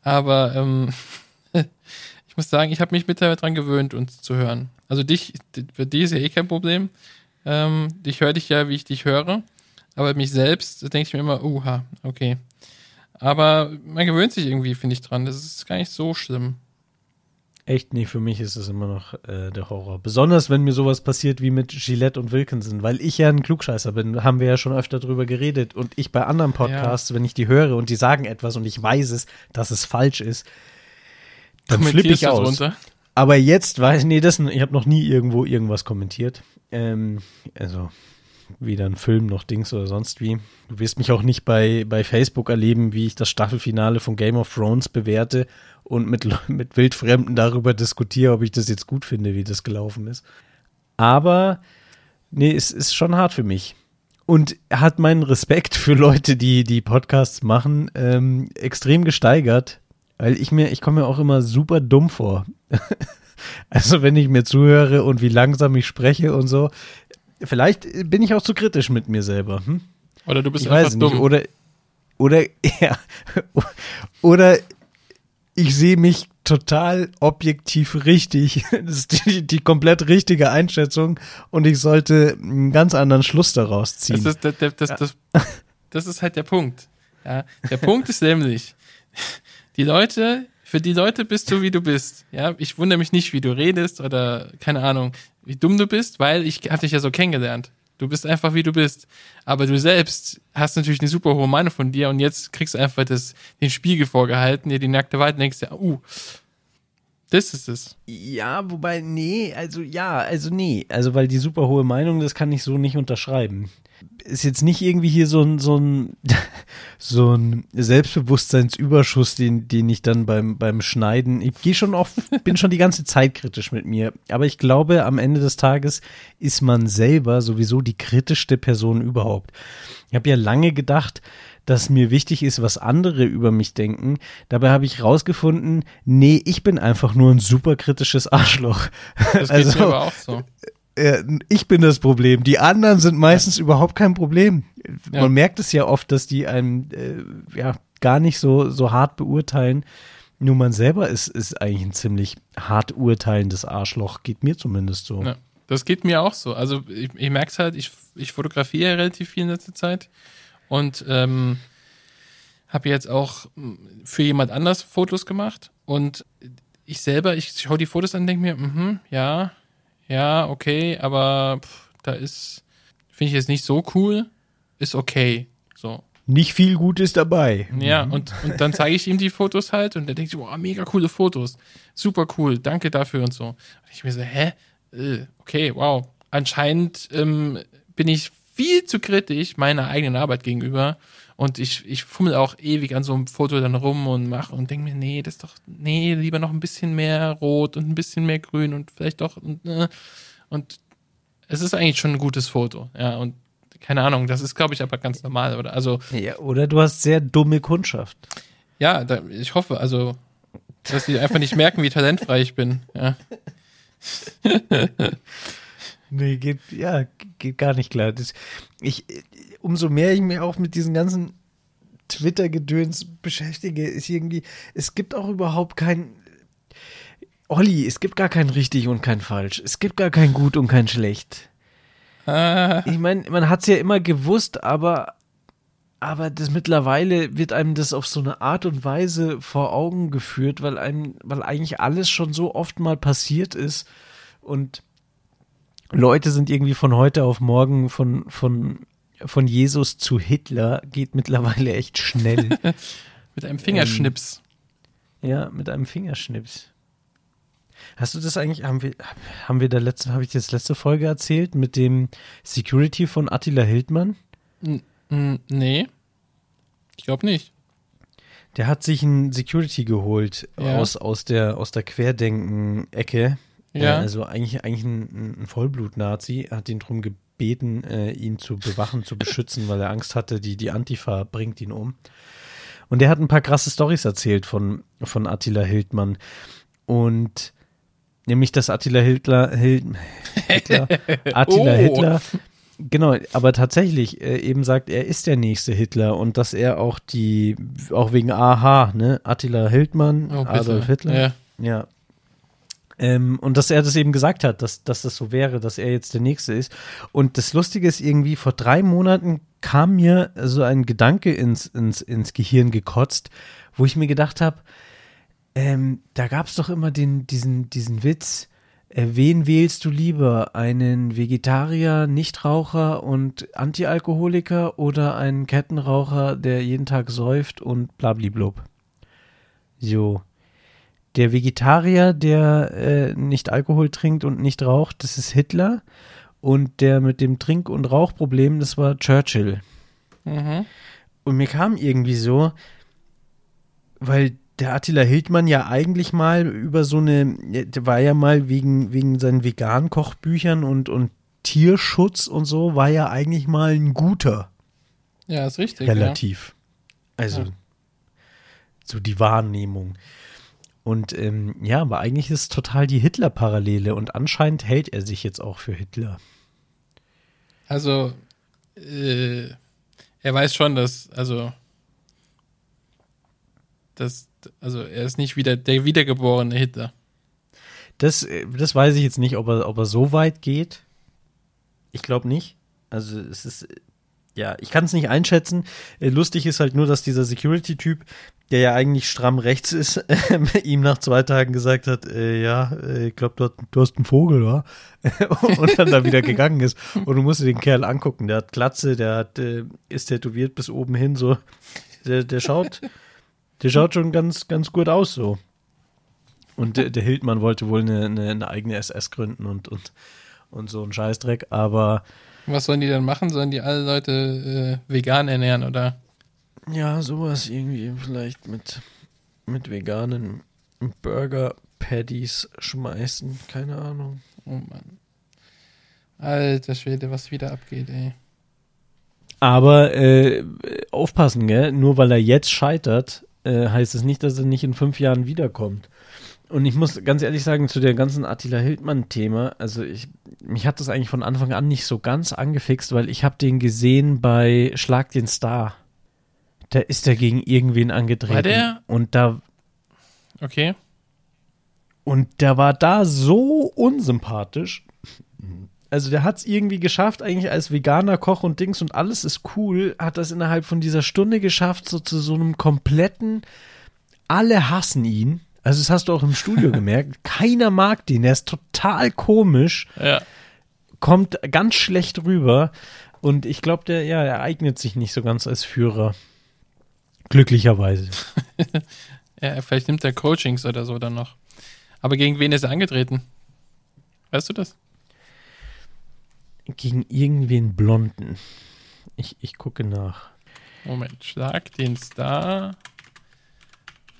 Aber ähm, ich muss sagen, ich habe mich mittlerweile dran gewöhnt, uns zu hören. Also dich, für dich ist ja eh kein Problem. Ähm, ich höre dich ja, wie ich dich höre. Aber mich selbst denke ich mir immer, uha, okay. Aber man gewöhnt sich irgendwie, finde ich, dran. Das ist gar nicht so schlimm. Echt, nee, für mich ist es immer noch äh, der Horror. Besonders, wenn mir sowas passiert wie mit Gillette und Wilkinson, weil ich ja ein Klugscheißer bin, haben wir ja schon öfter drüber geredet. Und ich bei anderen Podcasts, ja. wenn ich die höre und die sagen etwas und ich weiß es, dass es falsch ist, dann flippe ich aus. Runter? Aber jetzt weiß ich, nee, das, ich habe noch nie irgendwo irgendwas kommentiert. Ähm, also weder ein Film noch Dings oder sonst wie. Du wirst mich auch nicht bei, bei Facebook erleben, wie ich das Staffelfinale von Game of Thrones bewerte und mit, mit Wildfremden darüber diskutiere, ob ich das jetzt gut finde, wie das gelaufen ist. Aber nee, es ist schon hart für mich. Und hat meinen Respekt für Leute, die die Podcasts machen, ähm, extrem gesteigert, weil ich mir, ich komme mir auch immer super dumm vor. also wenn ich mir zuhöre und wie langsam ich spreche und so, vielleicht bin ich auch zu kritisch mit mir selber. Hm? Oder du bist Ich einfach dumm. nicht. Oder, oder, ja, oder ich sehe mich total objektiv richtig. Das ist die, die komplett richtige Einschätzung und ich sollte einen ganz anderen Schluss daraus ziehen. Das ist, das, das, das, das, das ist halt der Punkt. Ja, der Punkt ist nämlich, die Leute, für die Leute bist du, wie du bist. Ja, ich wundere mich nicht, wie du redest oder keine Ahnung, wie dumm du bist, weil ich habe dich ja so kennengelernt. Du bist einfach, wie du bist. Aber du selbst hast natürlich eine super hohe Meinung von dir und jetzt kriegst du einfach das, den Spiegel vorgehalten, dir die nackte Wahrheit und denkst dir, uh, das ist es. Ja, wobei, nee, also ja, also nee. Also, weil die super hohe Meinung, das kann ich so nicht unterschreiben. Ist jetzt nicht irgendwie hier so ein, so ein, so ein Selbstbewusstseinsüberschuss, den, den ich dann beim, beim Schneiden, ich gehe schon oft, bin schon die ganze Zeit kritisch mit mir. Aber ich glaube, am Ende des Tages ist man selber sowieso die kritischste Person überhaupt. Ich habe ja lange gedacht, dass mir wichtig ist, was andere über mich denken. Dabei habe ich rausgefunden, nee, ich bin einfach nur ein super kritisches Arschloch. Das geht Also- mir aber auch so. Äh, ich bin das Problem. Die anderen sind meistens überhaupt kein Problem. Ja. Man merkt es ja oft, dass die einem äh, ja gar nicht so, so hart beurteilen. Nur man selber ist, ist eigentlich ein ziemlich hart urteilendes Arschloch. Geht mir zumindest so. Ja, das geht mir auch so. Also ich, ich merke es halt, ich, ich fotografiere relativ viel in letzter Zeit und ähm, habe jetzt auch mm, für jemand anders Fotos gemacht und ich selber, ich schaue die Fotos an und denke mir, mhm, ja, ja, okay, aber pff, da ist, finde ich jetzt nicht so cool, ist okay, so. Nicht viel Gutes dabei. Ja, und, und dann zeige ich ihm die Fotos halt und der denkt, boah, mega coole Fotos. Super cool, danke dafür und so. Und ich mir so, hä? Äh, Okay, wow. Anscheinend ähm, bin ich viel zu kritisch meiner eigenen Arbeit gegenüber. Und ich, ich fummel auch ewig an so einem Foto dann rum und mache und denke mir, nee, das ist doch, nee, lieber noch ein bisschen mehr rot und ein bisschen mehr grün und vielleicht doch, und, äh, und es ist eigentlich schon ein gutes Foto, ja, und keine Ahnung, das ist, glaube ich, aber ganz normal, oder? Also, Ja, oder du hast sehr dumme Kundschaft. ja, da, ich hoffe, also, dass sie einfach nicht merken, wie talentfrei ich bin. Ja. Nee, geht, ja, geht gar nicht klar. Das, ich, umso mehr ich mich auch mit diesen ganzen Twitter-Gedöns beschäftige, ist irgendwie, es gibt auch überhaupt kein, Olli, es gibt gar kein richtig und kein falsch. Es gibt gar kein gut und kein schlecht. Ah, Ich meine, man hat es ja immer gewusst, aber, aber das mittlerweile wird einem das auf so eine Art und Weise vor Augen geführt, weil einem, weil eigentlich alles schon so oft mal passiert ist und Leute sind irgendwie von heute auf morgen von, von, von Jesus zu Hitler geht mittlerweile echt schnell. mit einem Fingerschnips. ja, mit einem Fingerschnips. Hast du das eigentlich, haben wir, haben wir der letzte, habe ich das letzte Folge erzählt mit dem Security von Attila Hildmann? Hm, nee. Ich glaube nicht. Der hat sich ein Security geholt Ja. aus, aus der, aus der Querdenken-Ecke. Ja. Äh, also eigentlich, eigentlich ein, ein Vollblut-Nazi, hat ihn darum gebeten, äh, ihn zu bewachen, zu beschützen, weil er Angst hatte, die, die Antifa bringt ihn um. Und der hat ein paar krasse Stories erzählt von, von Attila Hildmann. Und nämlich, dass Attila Hitler, Hil, Hitler Attila Oh. Hitler, genau, aber tatsächlich äh, eben sagt, er ist der nächste Hitler und dass er auch die, auch wegen AH, ne, Attila Hildmann, Oh. Adolf Hitler, Ja. ja. Ähm, und dass er das eben gesagt hat, dass, dass das so wäre, dass er jetzt der Nächste ist. Und das Lustige ist irgendwie, vor drei Monaten kam mir so ein Gedanke ins, ins, ins Gehirn gekotzt, wo ich mir gedacht habe, ähm, da gab es doch immer den, diesen, diesen Witz, äh, wen wählst du lieber? Einen Vegetarier, Nichtraucher und Antialkoholiker oder einen Kettenraucher, der jeden Tag säuft und blabliblub? So. Der Vegetarier, der äh, nicht Alkohol trinkt und nicht raucht, das ist Hitler. Und der mit dem Trink- und Rauchproblem, das war Churchill. Mhm. Und mir kam irgendwie so, weil der Attila Hildmann ja eigentlich mal über so eine, der war ja mal wegen, wegen seinen veganen Kochbüchern und, und Tierschutz und so, war ja eigentlich mal ein guter, Ja, ist richtig. relativ. Also, Ja. so die Wahrnehmung. Und ähm, ja, aber eigentlich ist es total die Hitler-Parallele und anscheinend hält er sich jetzt auch für Hitler. Also, äh, er weiß schon, dass, also, dass, also er ist nicht wieder der wiedergeborene Hitler. Das, äh, das weiß ich jetzt nicht, ob er, ob er so weit geht. Ich glaube nicht. Also es ist, ja, ich kann es nicht einschätzen. Äh, Lustig ist halt nur, dass dieser Security-Typ, der ja eigentlich stramm rechts ist, ihm nach zwei Tagen gesagt hat, äh, ja, äh, ich glaube, du, du, hast einen Vogel, wa? und dann da wieder gegangen ist. Und du musst dir den Kerl angucken. Der hat Glatze, der hat, äh, ist tätowiert bis oben hin, so. Der, der schaut, der schaut schon ganz, ganz gut aus, so. Und der, der Hildmann wollte wohl eine, eine, eine eigene SS gründen und, und, und so ein Scheißdreck, aber. Was sollen die dann machen? Sollen die alle Leute äh, vegan ernähren oder? Ja, sowas irgendwie vielleicht mit, mit veganen Burger-Patties schmeißen. Keine Ahnung. Oh Mann. Alter Schwede, was wieder abgeht, ey. Aber äh, aufpassen, gell? Nur weil er jetzt scheitert, äh, heißt es nicht, dass er nicht in fünf Jahren wiederkommt. Und ich muss ganz ehrlich sagen, zu der ganzen Attila Hildmann-Thema, also ich, mich hat das eigentlich von Anfang an nicht so ganz angefixt, weil ich habe den gesehen bei Schlag den Star. Da ist er gegen irgendwen angetreten. War der? Und da. Okay. Und der war da so unsympathisch. Also der hat es irgendwie geschafft, eigentlich als veganer Koch und Dings und alles ist cool, hat das innerhalb von dieser Stunde geschafft, so zu so einem kompletten, alle hassen ihn also das hast du auch im Studio gemerkt. Keiner mag den. Er ist total komisch. Ja. Kommt ganz schlecht rüber. Und ich glaube, der, ja, er eignet sich nicht so ganz als Führer. Glücklicherweise. ja, vielleicht nimmt er Coachings oder so dann noch. Aber gegen wen ist er angetreten? Weißt du das? Gegen irgendwen Blonden. Ich, ich gucke nach. Moment, schlag den Star.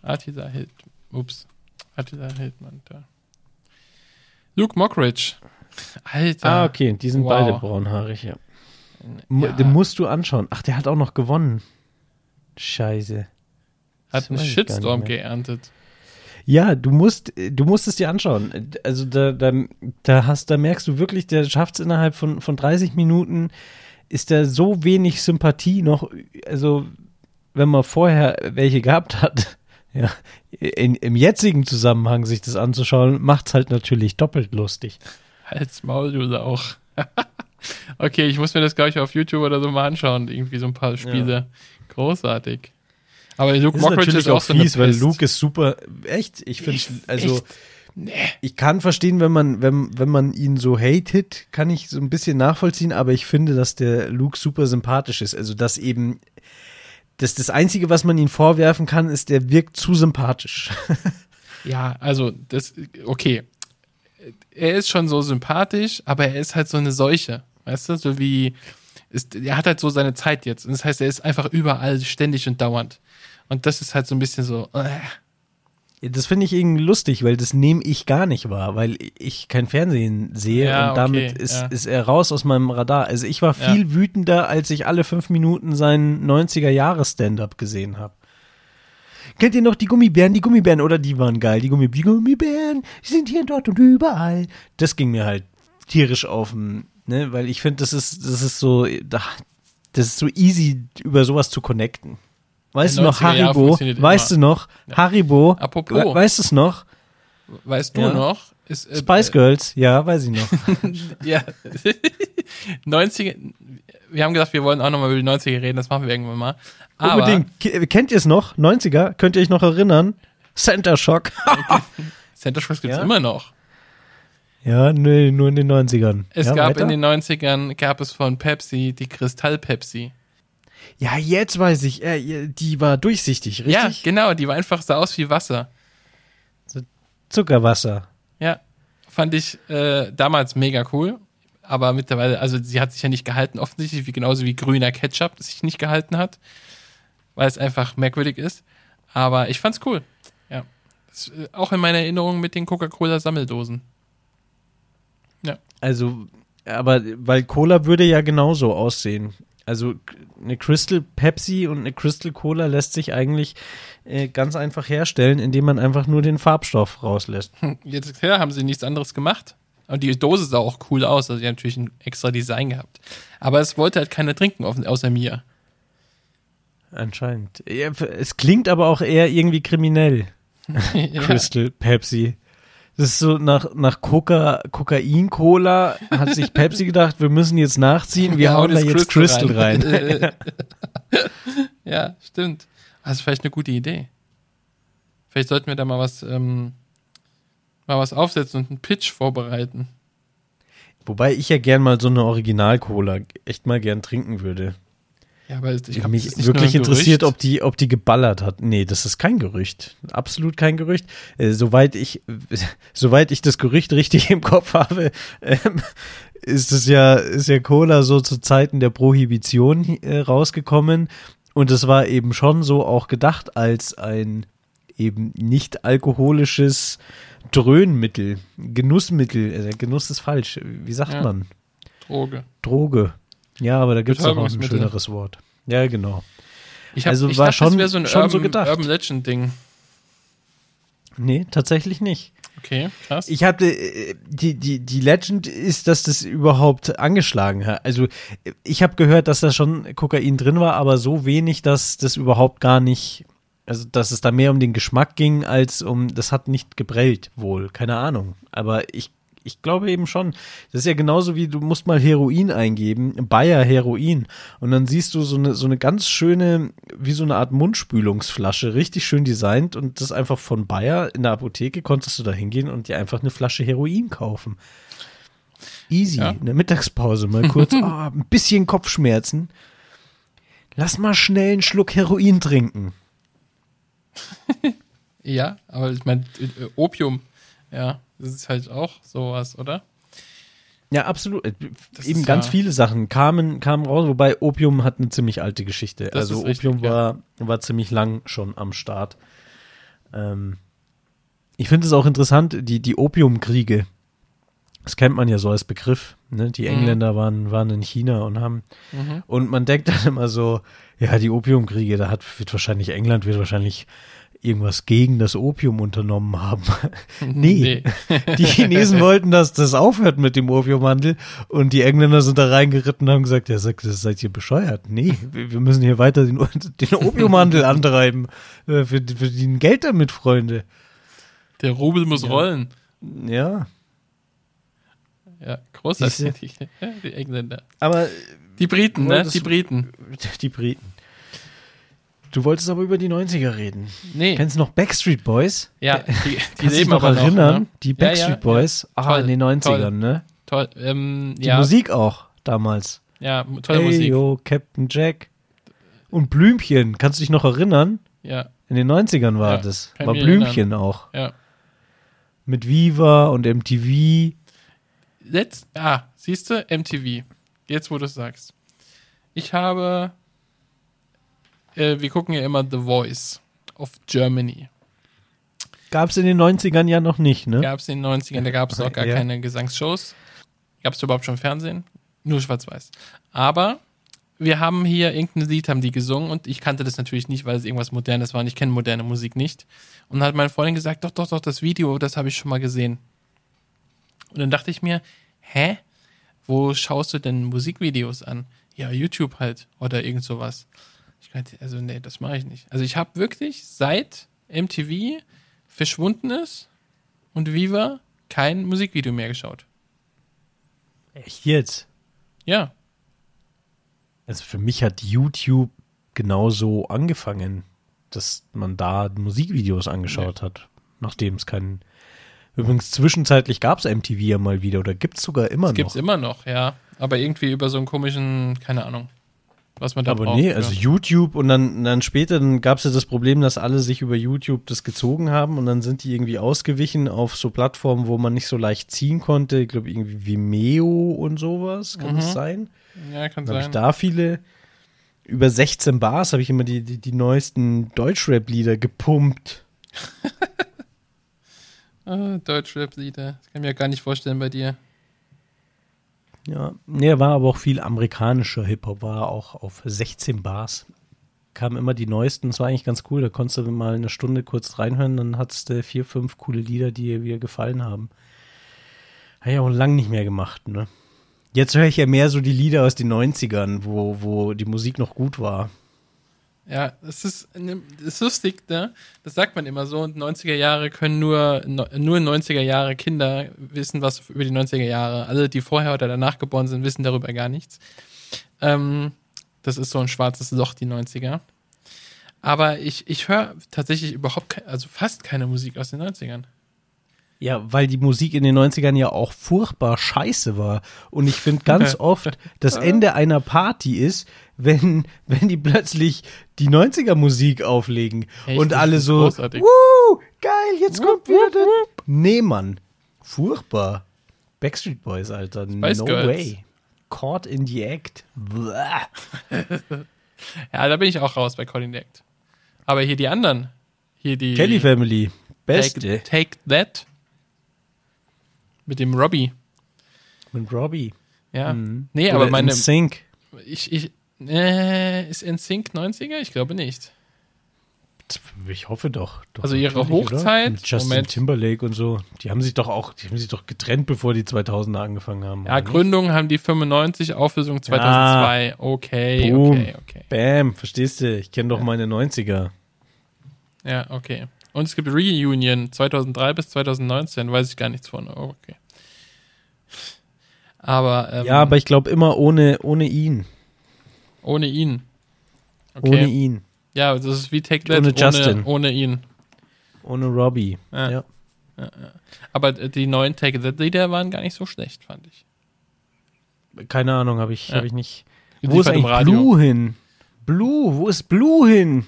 Attila Hild. Ups. Attila Hildmann da. Luke Mockridge. Alter. Ah, okay, die sind wow. beide braunhaarig, ja. ja. Den musst du anschauen. Ach, der hat auch noch gewonnen. Scheiße. Hat einen Shitstorm geerntet. Ja, du musst, du musst es dir anschauen. Also da, da, da hast, da merkst du wirklich, der schafft es innerhalb von, von 30 Minuten, ist da so wenig Sympathie noch, also wenn man vorher welche gehabt hat, ja, in, im jetzigen Zusammenhang sich das anzuschauen, macht es halt natürlich doppelt lustig. Halt's Maul, du auch. okay, ich muss mir das gleich auf YouTube oder so mal anschauen. Irgendwie so ein paar Spiele. Ja. Großartig. Aber Luke ist Mockridge ist auch so fies, weil Luke ist super. Echt? Ich finde, also. Echt? Nee. Ich kann verstehen, wenn man, wenn, wenn man ihn so hatet, kann ich so ein bisschen nachvollziehen, aber ich finde, dass der Luke super sympathisch ist. Also, dass eben das, das Einzige, was man ihm vorwerfen kann, ist, der wirkt zu sympathisch. ja, also, das, okay. Er ist schon so sympathisch, aber er ist halt so eine Seuche. Weißt du, so wie, ist, er hat halt so seine Zeit jetzt. Und das heißt, er ist einfach überall ständig und dauernd. Und das ist halt so ein bisschen so, äh, das finde ich irgendwie lustig, weil das nehme ich gar nicht wahr, weil ich kein Fernsehen sehe ja, und damit okay, ist, ja. ist er raus aus meinem Radar. Also ich war viel ja. wütender, als ich alle fünf Minuten seinen 90er-Jahres-Stand-up gesehen habe. Kennt ihr noch die Gummibären? Die Gummibären, oder die waren geil. Die, Gummi die Gummibären sind hier und dort und überall. Das ging mir halt tierisch auf den, ne, weil ich finde, das ist, das ist so, das ist so easy, über sowas zu connecten. Weißt du noch Haribo? Weißt du noch. Haribo? Apropos. Weißt du es noch? Weißt du ja. noch? Ist, äh, Spice Girls, ja, weiß ich noch. ja. 90er. Wir haben gesagt, wir wollen auch nochmal über die 90er reden, das machen wir irgendwann mal. Aber, Unbedingt. Kennt ihr es noch? 90er? Könnt ihr euch noch erinnern? Center Shock. Center Shock gibt's ja? immer noch. Ja, nee, nur in den 90ern. Es ja, gab weiter? in den 90ern, gab es von Pepsi die Kristall Pepsi. Ja, jetzt weiß ich, äh, die war durchsichtig, richtig? Ja, genau, die war einfach so aus wie Wasser. So Zuckerwasser. Ja, fand ich äh, damals mega cool. Aber mittlerweile, also sie hat sich ja nicht gehalten, offensichtlich, wie genauso wie grüner Ketchup sich nicht gehalten hat, weil es einfach merkwürdig ist. Aber ich fand's cool. Ja. Das, äh, auch in meiner Erinnerung mit den Coca-Cola-Sammeldosen. Ja. Also, aber weil Cola würde ja genauso aussehen. Also eine Crystal Pepsi und eine Crystal Cola lässt sich eigentlich äh, ganz einfach herstellen, indem man einfach nur den Farbstoff rauslässt. Jetzt ja, haben sie nichts anderes gemacht. Und die Dose sah auch cool aus, also die hat natürlich ein extra Design gehabt. Aber es wollte halt keiner trinken, außer mir. Anscheinend. Es klingt aber auch eher irgendwie kriminell. ja. Crystal Pepsi. Das ist so nach, nach Coca, Kokain-Cola hat sich Pepsi gedacht, wir müssen jetzt nachziehen, wir hauen da jetzt Crystal rein. rein. ja, stimmt. Das ist vielleicht eine gute Idee. Vielleicht sollten wir da mal was, ähm, mal was aufsetzen und einen Pitch vorbereiten. Wobei ich ja gern mal so eine Original-Cola echt mal gern trinken würde. Ja, aber ich glaub, mich wirklich interessiert, ob die, ob die geballert hat. Nee, das ist kein Gerücht. Absolut kein Gerücht. Äh, soweit ich, soweit ich das Gerücht richtig im Kopf habe, ähm, ist es ja, ist ja Cola so zu Zeiten der Prohibition äh, rausgekommen. Und es war eben schon so auch gedacht als ein eben nicht alkoholisches Dröhnmittel, Genussmittel. Äh, Genuss ist falsch. Wie sagt Ja. man? Droge. Droge. Ja, aber da gibt es auch ein Betäubungsmittel. schöneres Wort. Ja, genau. Ich, hab, Also ich war dachte, schon- das wäre so ein schon Urban, so gedacht. Urban Legend Ding. Nee, tatsächlich nicht. Okay, krass. Ich hatte, äh, die, die, die Legend ist, dass das überhaupt angeschlagen hat. Also, ich habe gehört, dass da schon Kokain drin war, aber so wenig, dass das überhaupt gar nicht, also, dass es da mehr um den Geschmack ging, als um, das hat nicht geprellt wohl. Keine Ahnung. Aber ich, ich glaube eben schon. Das ist ja genauso wie, du musst mal Heroin eingeben, Bayer Heroin. Und dann siehst du so eine, so eine ganz schöne, wie so eine Art Mundspülungsflasche, richtig schön designt. Und das einfach von Bayer in der Apotheke konntest du da hingehen und dir einfach eine Flasche Heroin kaufen. Easy. Ja. In der Mittagspause mal kurz, ah, ein bisschen Kopfschmerzen. Lass mal schnell einen Schluck Heroin trinken. ja, aber ich meine, äh, Opium, ja, das ist halt auch sowas, oder? Ja, absolut. Äh, Das Eben ganz ja- viele Sachen kamen, kamen raus, wobei Opium hat eine ziemlich alte Geschichte. Das also richtig, Opium ja. war, war ziemlich lang schon am Start. Ähm, ich finde es auch interessant, die, die Opiumkriege. Das kennt man ja so als Begriff. Ne? Die Mhm. Engländer waren, waren in China und haben. Mhm. Und man denkt dann immer so, ja, die Opiumkriege, da hat, wird wahrscheinlich England, wird wahrscheinlich irgendwas gegen das Opium unternommen haben. nee. Die Chinesen wollten, dass das aufhört mit dem Opiumhandel und die Engländer sind da reingeritten und haben gesagt, ja, sagt, das seid ihr bescheuert. Nee, wir müssen hier weiter den, den Opiumhandel antreiben. Äh, Wir wir verdienen Geld damit, Freunde. Der Rubel muss Ja. rollen. Ja, Ja, großartig. Die Engländer. aber Die Briten, ne? Die Briten. die Briten. Du wolltest aber über die 90er reden. Nee. Kennst du noch Backstreet Boys? Ja, die, die Kannst du dich leben noch erinnern? noch. Ne? Die Ja, Backstreet ja, Boys? Ah, Toll, in den 90ern, toll. ne? Toll. Ähm, Die ja, Musik auch damals. ja, tolle hey, Musik. yo, Captain Jack. Und Blümchen, kannst du dich noch erinnern? Ja, In den 90ern war Ja, das. War Blümchen auch. ja. Mit Viva und MTV. Letzt, ah, siehst du, MTV. Jetzt, wo du es sagst. Ich habe, äh, wir gucken ja immer The Voice of Germany. Gab es in den 90ern ja noch nicht, ne? Gab es in den 90ern, da gab es auch gar Ja. keine Gesangsshows. Gab es überhaupt schon Fernsehen? Nur schwarz-weiß. Aber wir haben hier irgendein Lied, haben die gesungen und ich kannte das natürlich nicht, weil es irgendwas Modernes war und ich kenne moderne Musik nicht. Und dann hat meine Freundin gesagt, doch, doch, doch, das Video, das habe ich schon mal gesehen. Und dann dachte ich mir, hä? Wo schaust du denn Musikvideos an? Ja, YouTube halt oder irgend sowas. Ich meinte, also nee, das mache ich nicht. Also ich habe wirklich seit MTV verschwunden ist und Viva kein Musikvideo mehr geschaut. Echt jetzt? Ja, Also für mich hat YouTube genauso angefangen, dass man da Musikvideos angeschaut hat, nachdem es keinen. Übrigens, zwischenzeitlich gab es MTV ja mal wieder oder gibt es sogar immer das gibt's noch. immer noch, ja. Aber irgendwie über so einen komischen, keine Ahnung, was man da Aber braucht. nee, für. also YouTube und dann, dann später, dann gab es ja das Problem, dass alle sich über YouTube das gezogen haben und dann sind die irgendwie ausgewichen auf so Plattformen, wo man nicht so leicht ziehen konnte. Ich glaube, irgendwie Vimeo und sowas, kann das Mhm. sein? ja, kann Dann habe ich sein. da viele, über 16 Bars habe ich immer die, die, die neuesten Deutschrap-Lieder gepumpt. Ah, Deutschrap-Lieder. Das kann ich mir gar nicht vorstellen bei dir. Ja, nee, war aber auch viel amerikanischer Hip-Hop, war auch auf 16 Bars. Kamen immer die neuesten, das war eigentlich ganz cool. Da konntest du mal eine Stunde kurz reinhören, dann hattest du vier, fünf coole Lieder, die dir gefallen haben. Habe ich auch lang nicht mehr gemacht, ne? Jetzt höre ich ja mehr so die Lieder aus den 90ern, wo, wo die Musik noch gut war. Ja, das ist, das ist lustig, ne? Das sagt man immer so. Und 90er Jahre können nur, nur 90er Jahre Kinder wissen was über die 90er Jahre. Alle, die vorher oder danach geboren sind, wissen darüber gar nichts. Ähm, das ist so ein schwarzes Loch, die 90er. Aber ich, ich höre tatsächlich überhaupt, ke also fast keine Musik aus den 90ern. Ja, weil die Musik in den 90ern ja auch furchtbar scheiße war. Und ich finde ganz oft, das Ende einer Party ist, wenn, wenn die plötzlich die 90er Musik auflegen Echt? und alle so, großartig. Wuh, geil, jetzt kommt wieder der. Nee, Mann. Furchtbar. Backstreet Boys, Alter. Spice no Girls. way. Caught in the act. Ja, da bin ich auch raus bei Calling the Act. Aber hier die anderen. Hier die. Kelly Family. Beste. Take, Take That. Mit dem Robbie. Mit Robbie. Ja. Mhm. Nee, Oder aber meine. Sync. Ich, ich, äh, ist NSYNC 90er? Ich glaube nicht. Ich hoffe doch. doch Also ihre oder? Hochzeit? Mit Justin Moment. Timberlake und so. Die haben sich doch auch, die haben sich doch getrennt, bevor die 2000er angefangen haben. Ja, oder nicht? Gründung haben die 95, Auflösung 2002. Okay, Boom. okay, okay. Bam, verstehst du? Ich kenne doch meine 90er. Ja, okay. Und es gibt Reunion 2003 bis 2019, weiß ich gar nichts von. Oh, okay. Aber, ähm, Ja, aber ich glaube immer ohne, ohne ihn. Ohne ihn. Okay. Ohne ihn. Ja, das ist wie Take That Ohne ohne, Justin. ohne ihn. Ohne Robbie. Ja. Ja. Aber äh, die neuen Take That Lieder waren gar nicht so schlecht, fand ich. Keine Ahnung, habe ich, Ja. hab ich nicht. Die Wo ist eigentlich Radio. Blue hin? Blue, wo ist Blue hin?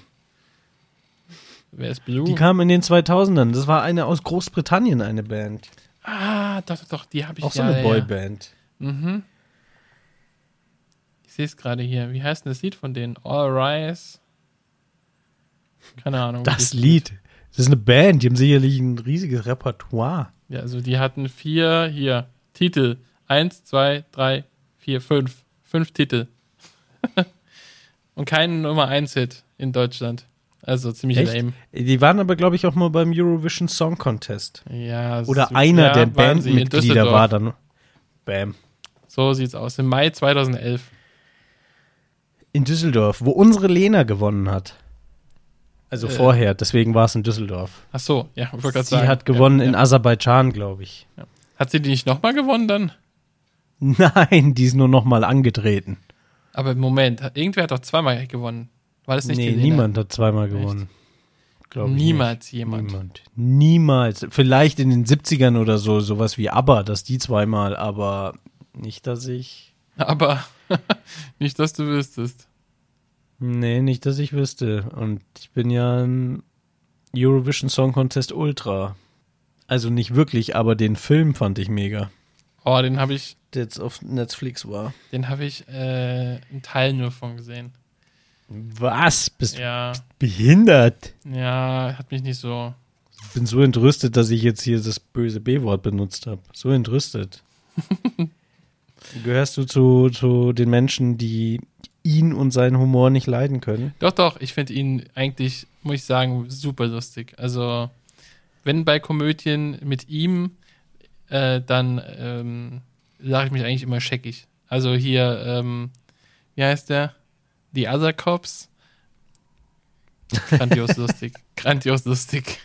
Wer ist Blue? Die kam in den 2000ern. Das war eine aus Großbritannien, eine Band. ah, doch, doch, doch, die habe ich Auch so ja, eine ja. Boyband. Mhm. Ich sehe es gerade hier. Wie heißt denn das Lied von denen? All Rise? Keine Ahnung. Das Lied. Das ist eine Band, die haben sicherlich ein riesiges Repertoire. Ja, also die hatten vier, hier, Titel. Eins, zwei, drei, vier, fünf. Fünf Titel. Und keinen Nummer eins Hit in Deutschland. Also ziemlich Echt? lame. Die waren aber, glaube ich, auch mal beim Eurovision Song Contest. Ja, Oder so- einer ja, der Bandmitglieder war dann. Bam. So sieht's aus. Im Mai 2011. In Düsseldorf, wo unsere Lena gewonnen hat. Also Äh. vorher, deswegen war es in Düsseldorf. Ach so, ja, ich wollte gerade Sie sagen. hat gewonnen ja, in ja. Aserbaidschan, glaube ich. Hat sie die nicht nochmal gewonnen dann? Nein, die ist nur noch mal angetreten. Aber Moment, hat- irgendwer hat doch zweimal gewonnen. War das nicht nee, die Lena? niemand hat zweimal gewonnen. Niemals nicht. jemand. Niemand. Niemals. Vielleicht in den 70ern oder so, sowas wie ABBA, dass die zweimal, aber nicht, dass ich. Aber nicht, dass du wüsstest. Nee, nicht, dass ich wüsste. Und ich bin ja ein Eurovision Song Contest Ultra. Also nicht wirklich, aber den Film fand ich mega. Oh, den habe ich, Der jetzt auf Netflix war. den habe ich äh, einen Teil nur von gesehen. Was? Bist du Ja, behindert? ja, hat mich nicht so. Ich bin so entrüstet, dass ich jetzt hier das böse B-Wort benutzt habe. So entrüstet. Gehörst du zu, zu den Menschen, die ihn und seinen Humor nicht leiden können? Doch, doch, ich finde ihn eigentlich, muss ich sagen, super lustig. Also, wenn bei Komödien mit ihm, äh, dann ähm, sage ich mich eigentlich immer scheckig. Also hier, ähm, wie heißt der? The Other Cops. Grandios lustig. Grandios lustig.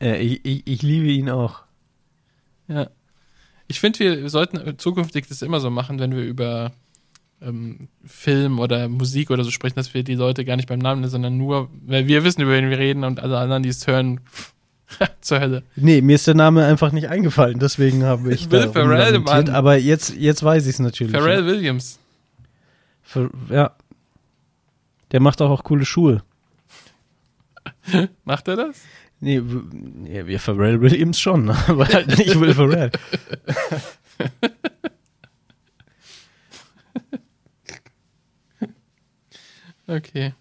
Äh, ich, ich, ich liebe ihn auch. Ja. Ich finde, wir sollten zukünftig das immer so machen, wenn wir über ähm, Film oder Musik oder so sprechen, dass wir die Leute gar nicht beim Namen nennen, sondern nur, weil wir wissen, über wen wir reden und alle anderen, die es hören, zur Hölle. Nee, mir ist der Name einfach nicht eingefallen, deswegen habe ich Will Ferrell, Mann. Aber jetzt, jetzt weiß ich es natürlich. Pharrell Williams. Fer- Ja. Der macht auch, auch coole Schuhe. Macht er das? Nee, ja, wir Pharrell Williams schon, aber halt nicht Will Ferrell. Okay.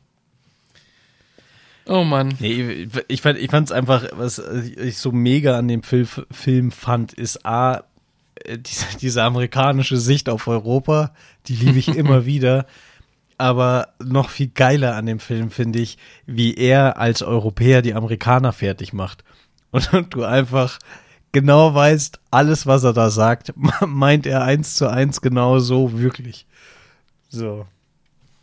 Oh Mann. Nee, ich fand ich fand's einfach, was ich so mega an dem Fil Film fand, ist A, äh, diese, diese amerikanische Sicht auf Europa, die liebe ich immer wieder. Aber noch viel geiler an dem Film finde ich, wie er als Europäer die Amerikaner fertig macht. Und du einfach genau weißt, alles, was er da sagt, meint er eins zu eins genau so wirklich. So.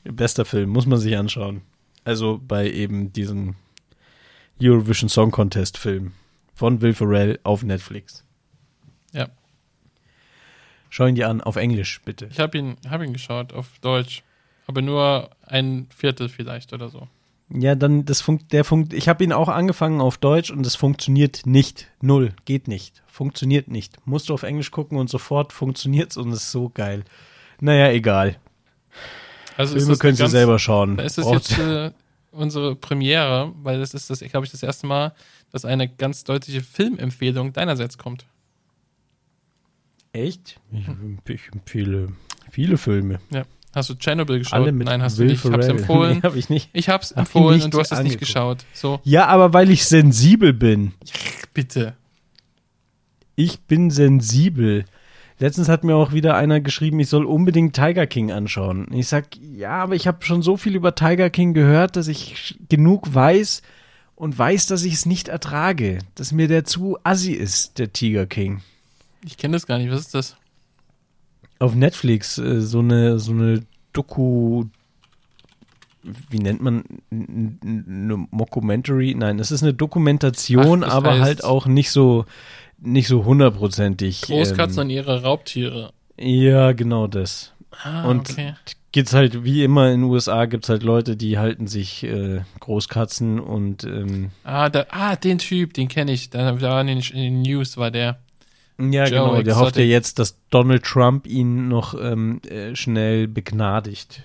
Bester Film, muss man sich anschauen. Also bei eben diesem Eurovision Song Contest Film von Will Ferrell auf Netflix. Ja. Schau ihn dir an, auf Englisch, bitte. Ich habe ihn, hab ihn geschaut auf Deutsch. Aber nur ein Viertel vielleicht oder so. Ja, dann das funkt, der funkt. Ich habe ihn auch angefangen auf Deutsch und es funktioniert nicht. Null. Geht nicht. Funktioniert nicht. Musst du auf Englisch gucken und sofort funktioniert's und ist so geil. Naja, egal. Also Filme ist können Sie selber schauen. Da ist es Braucht- jetzt äh, unsere Premiere, weil das ist das, glaube ich, das erste Mal, dass eine ganz deutliche Filmempfehlung deinerseits kommt. Echt? Ich, ich empfehle viele Filme. Ja. Hast du Chernobyl geschaut? Alle mit Nein, hast Will du nicht. Ich hab's empfohlen. Nee, hab ich nicht. Ich hab's Hab empfohlen und du hast es nicht geschaut. So, Ja, aber weil ich sensibel bin. bitte. Ich bin sensibel. Letztens hat mir auch wieder einer geschrieben, ich soll unbedingt Tiger King anschauen. Ich sag, ja, aber ich habe schon so viel über Tiger King gehört, dass ich genug weiß und weiß, dass ich es nicht ertrage. Dass mir der zu assi ist, der Tiger King. Ich kenne das gar nicht. Was ist das? Auf Netflix äh, so eine so eine Doku wie nennt man eine Mockumentary? Nein, es ist eine Dokumentation, Ach, aber halt auch nicht so nicht so hundertprozentig. Großkatzen ähm, und ihre Raubtiere. Ja, genau das. Ah, Und okay. gibt's halt, wie immer in den USA, gibt's halt Leute, die halten sich äh, Großkatzen und ähm, Ah, da, ah, den Typ, den kenne ich. Da da war in den, in den News war der. Ja, Joe genau, der Exotic. hofft ja jetzt, dass Donald Trump ihn noch ähm, äh, schnell begnadigt.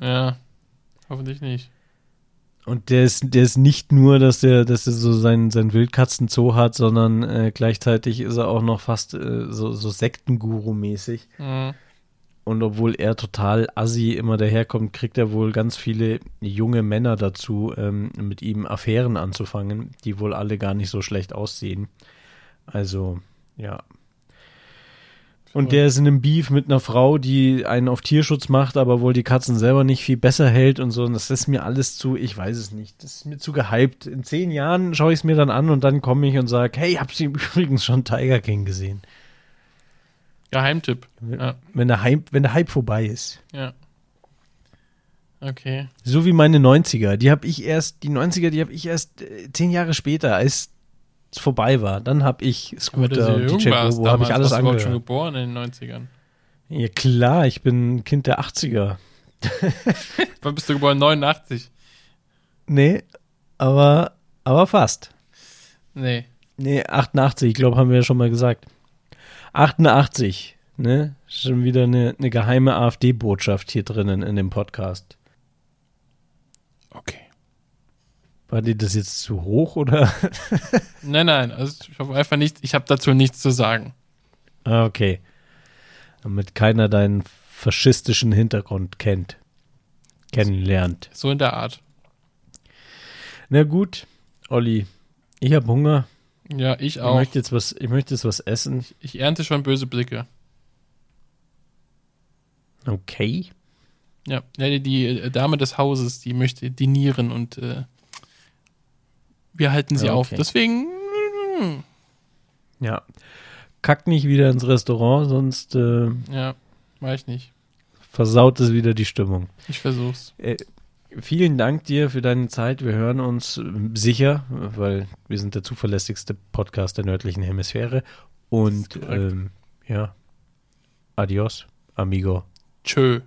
Ja, hoffentlich nicht. Und der ist, der ist nicht nur, dass der, dass er so sein, sein Wildkatzenzoo hat, sondern äh, gleichzeitig ist er auch noch fast äh, so, so Sektenguru-mäßig. Mhm. Und obwohl er total assi immer daherkommt, kriegt er wohl ganz viele junge Männer dazu, ähm, mit ihm Affären anzufangen, die wohl alle gar nicht so schlecht aussehen. Also, ja. Und der ist in einem Beef mit einer Frau, die einen auf Tierschutz macht, aber wohl die Katzen selber nicht viel besser hält und so. Und das ist mir alles zu, ich weiß es nicht, das ist mir zu gehypt. In zehn Jahren schaue ich es mir dann an und dann komme ich und sage, hey, habt ihr übrigens schon Tiger King gesehen? Geheimtipp. Ja, Wenn der Hype, wenn der Hype vorbei ist. ja. Okay. So wie meine 90er. Die habe ich erst, die 90er, die habe ich erst äh, zehn Jahre später, als es vorbei war. Dann habe ich Scooter und DJ Bobo, habe ich alles warst du schon angehört. geboren in den 90ern. Ja klar, ich bin Kind der 80er. Wann bist du geboren? 89. Nee, aber, aber fast. Nee. Nee, 88, ich glaube, haben wir ja schon mal gesagt. 88, ne? Schon wieder eine, eine geheime AfD-Botschaft hier drinnen in dem Podcast. Okay. War dir das jetzt zu hoch oder? Nein, nein, also ich habe einfach nicht, ich habe dazu nichts zu sagen. Ah, okay. Damit keiner deinen faschistischen Hintergrund kennt. Kennenlernt. So in der Art. Na gut, Olli, ich habe Hunger. Ja, ich Ich auch. möchte jetzt was, ich möchte jetzt was essen. Ich ernte schon böse Blicke. Okay. Ja, die Dame des Hauses, die möchte dinieren und äh, wir halten sie Ja, auf. okay. Deswegen, Ja. Kack nicht wieder ins Restaurant, sonst äh, ja, weiß ich nicht. versaut es wieder die Stimmung. Ich versuch's. Äh, vielen Dank dir für deine Zeit. Wir hören uns äh, sicher, weil wir sind der zuverlässigste Podcast der nördlichen Hemisphäre. Und ähm, ja, adios, amigo. Tschö.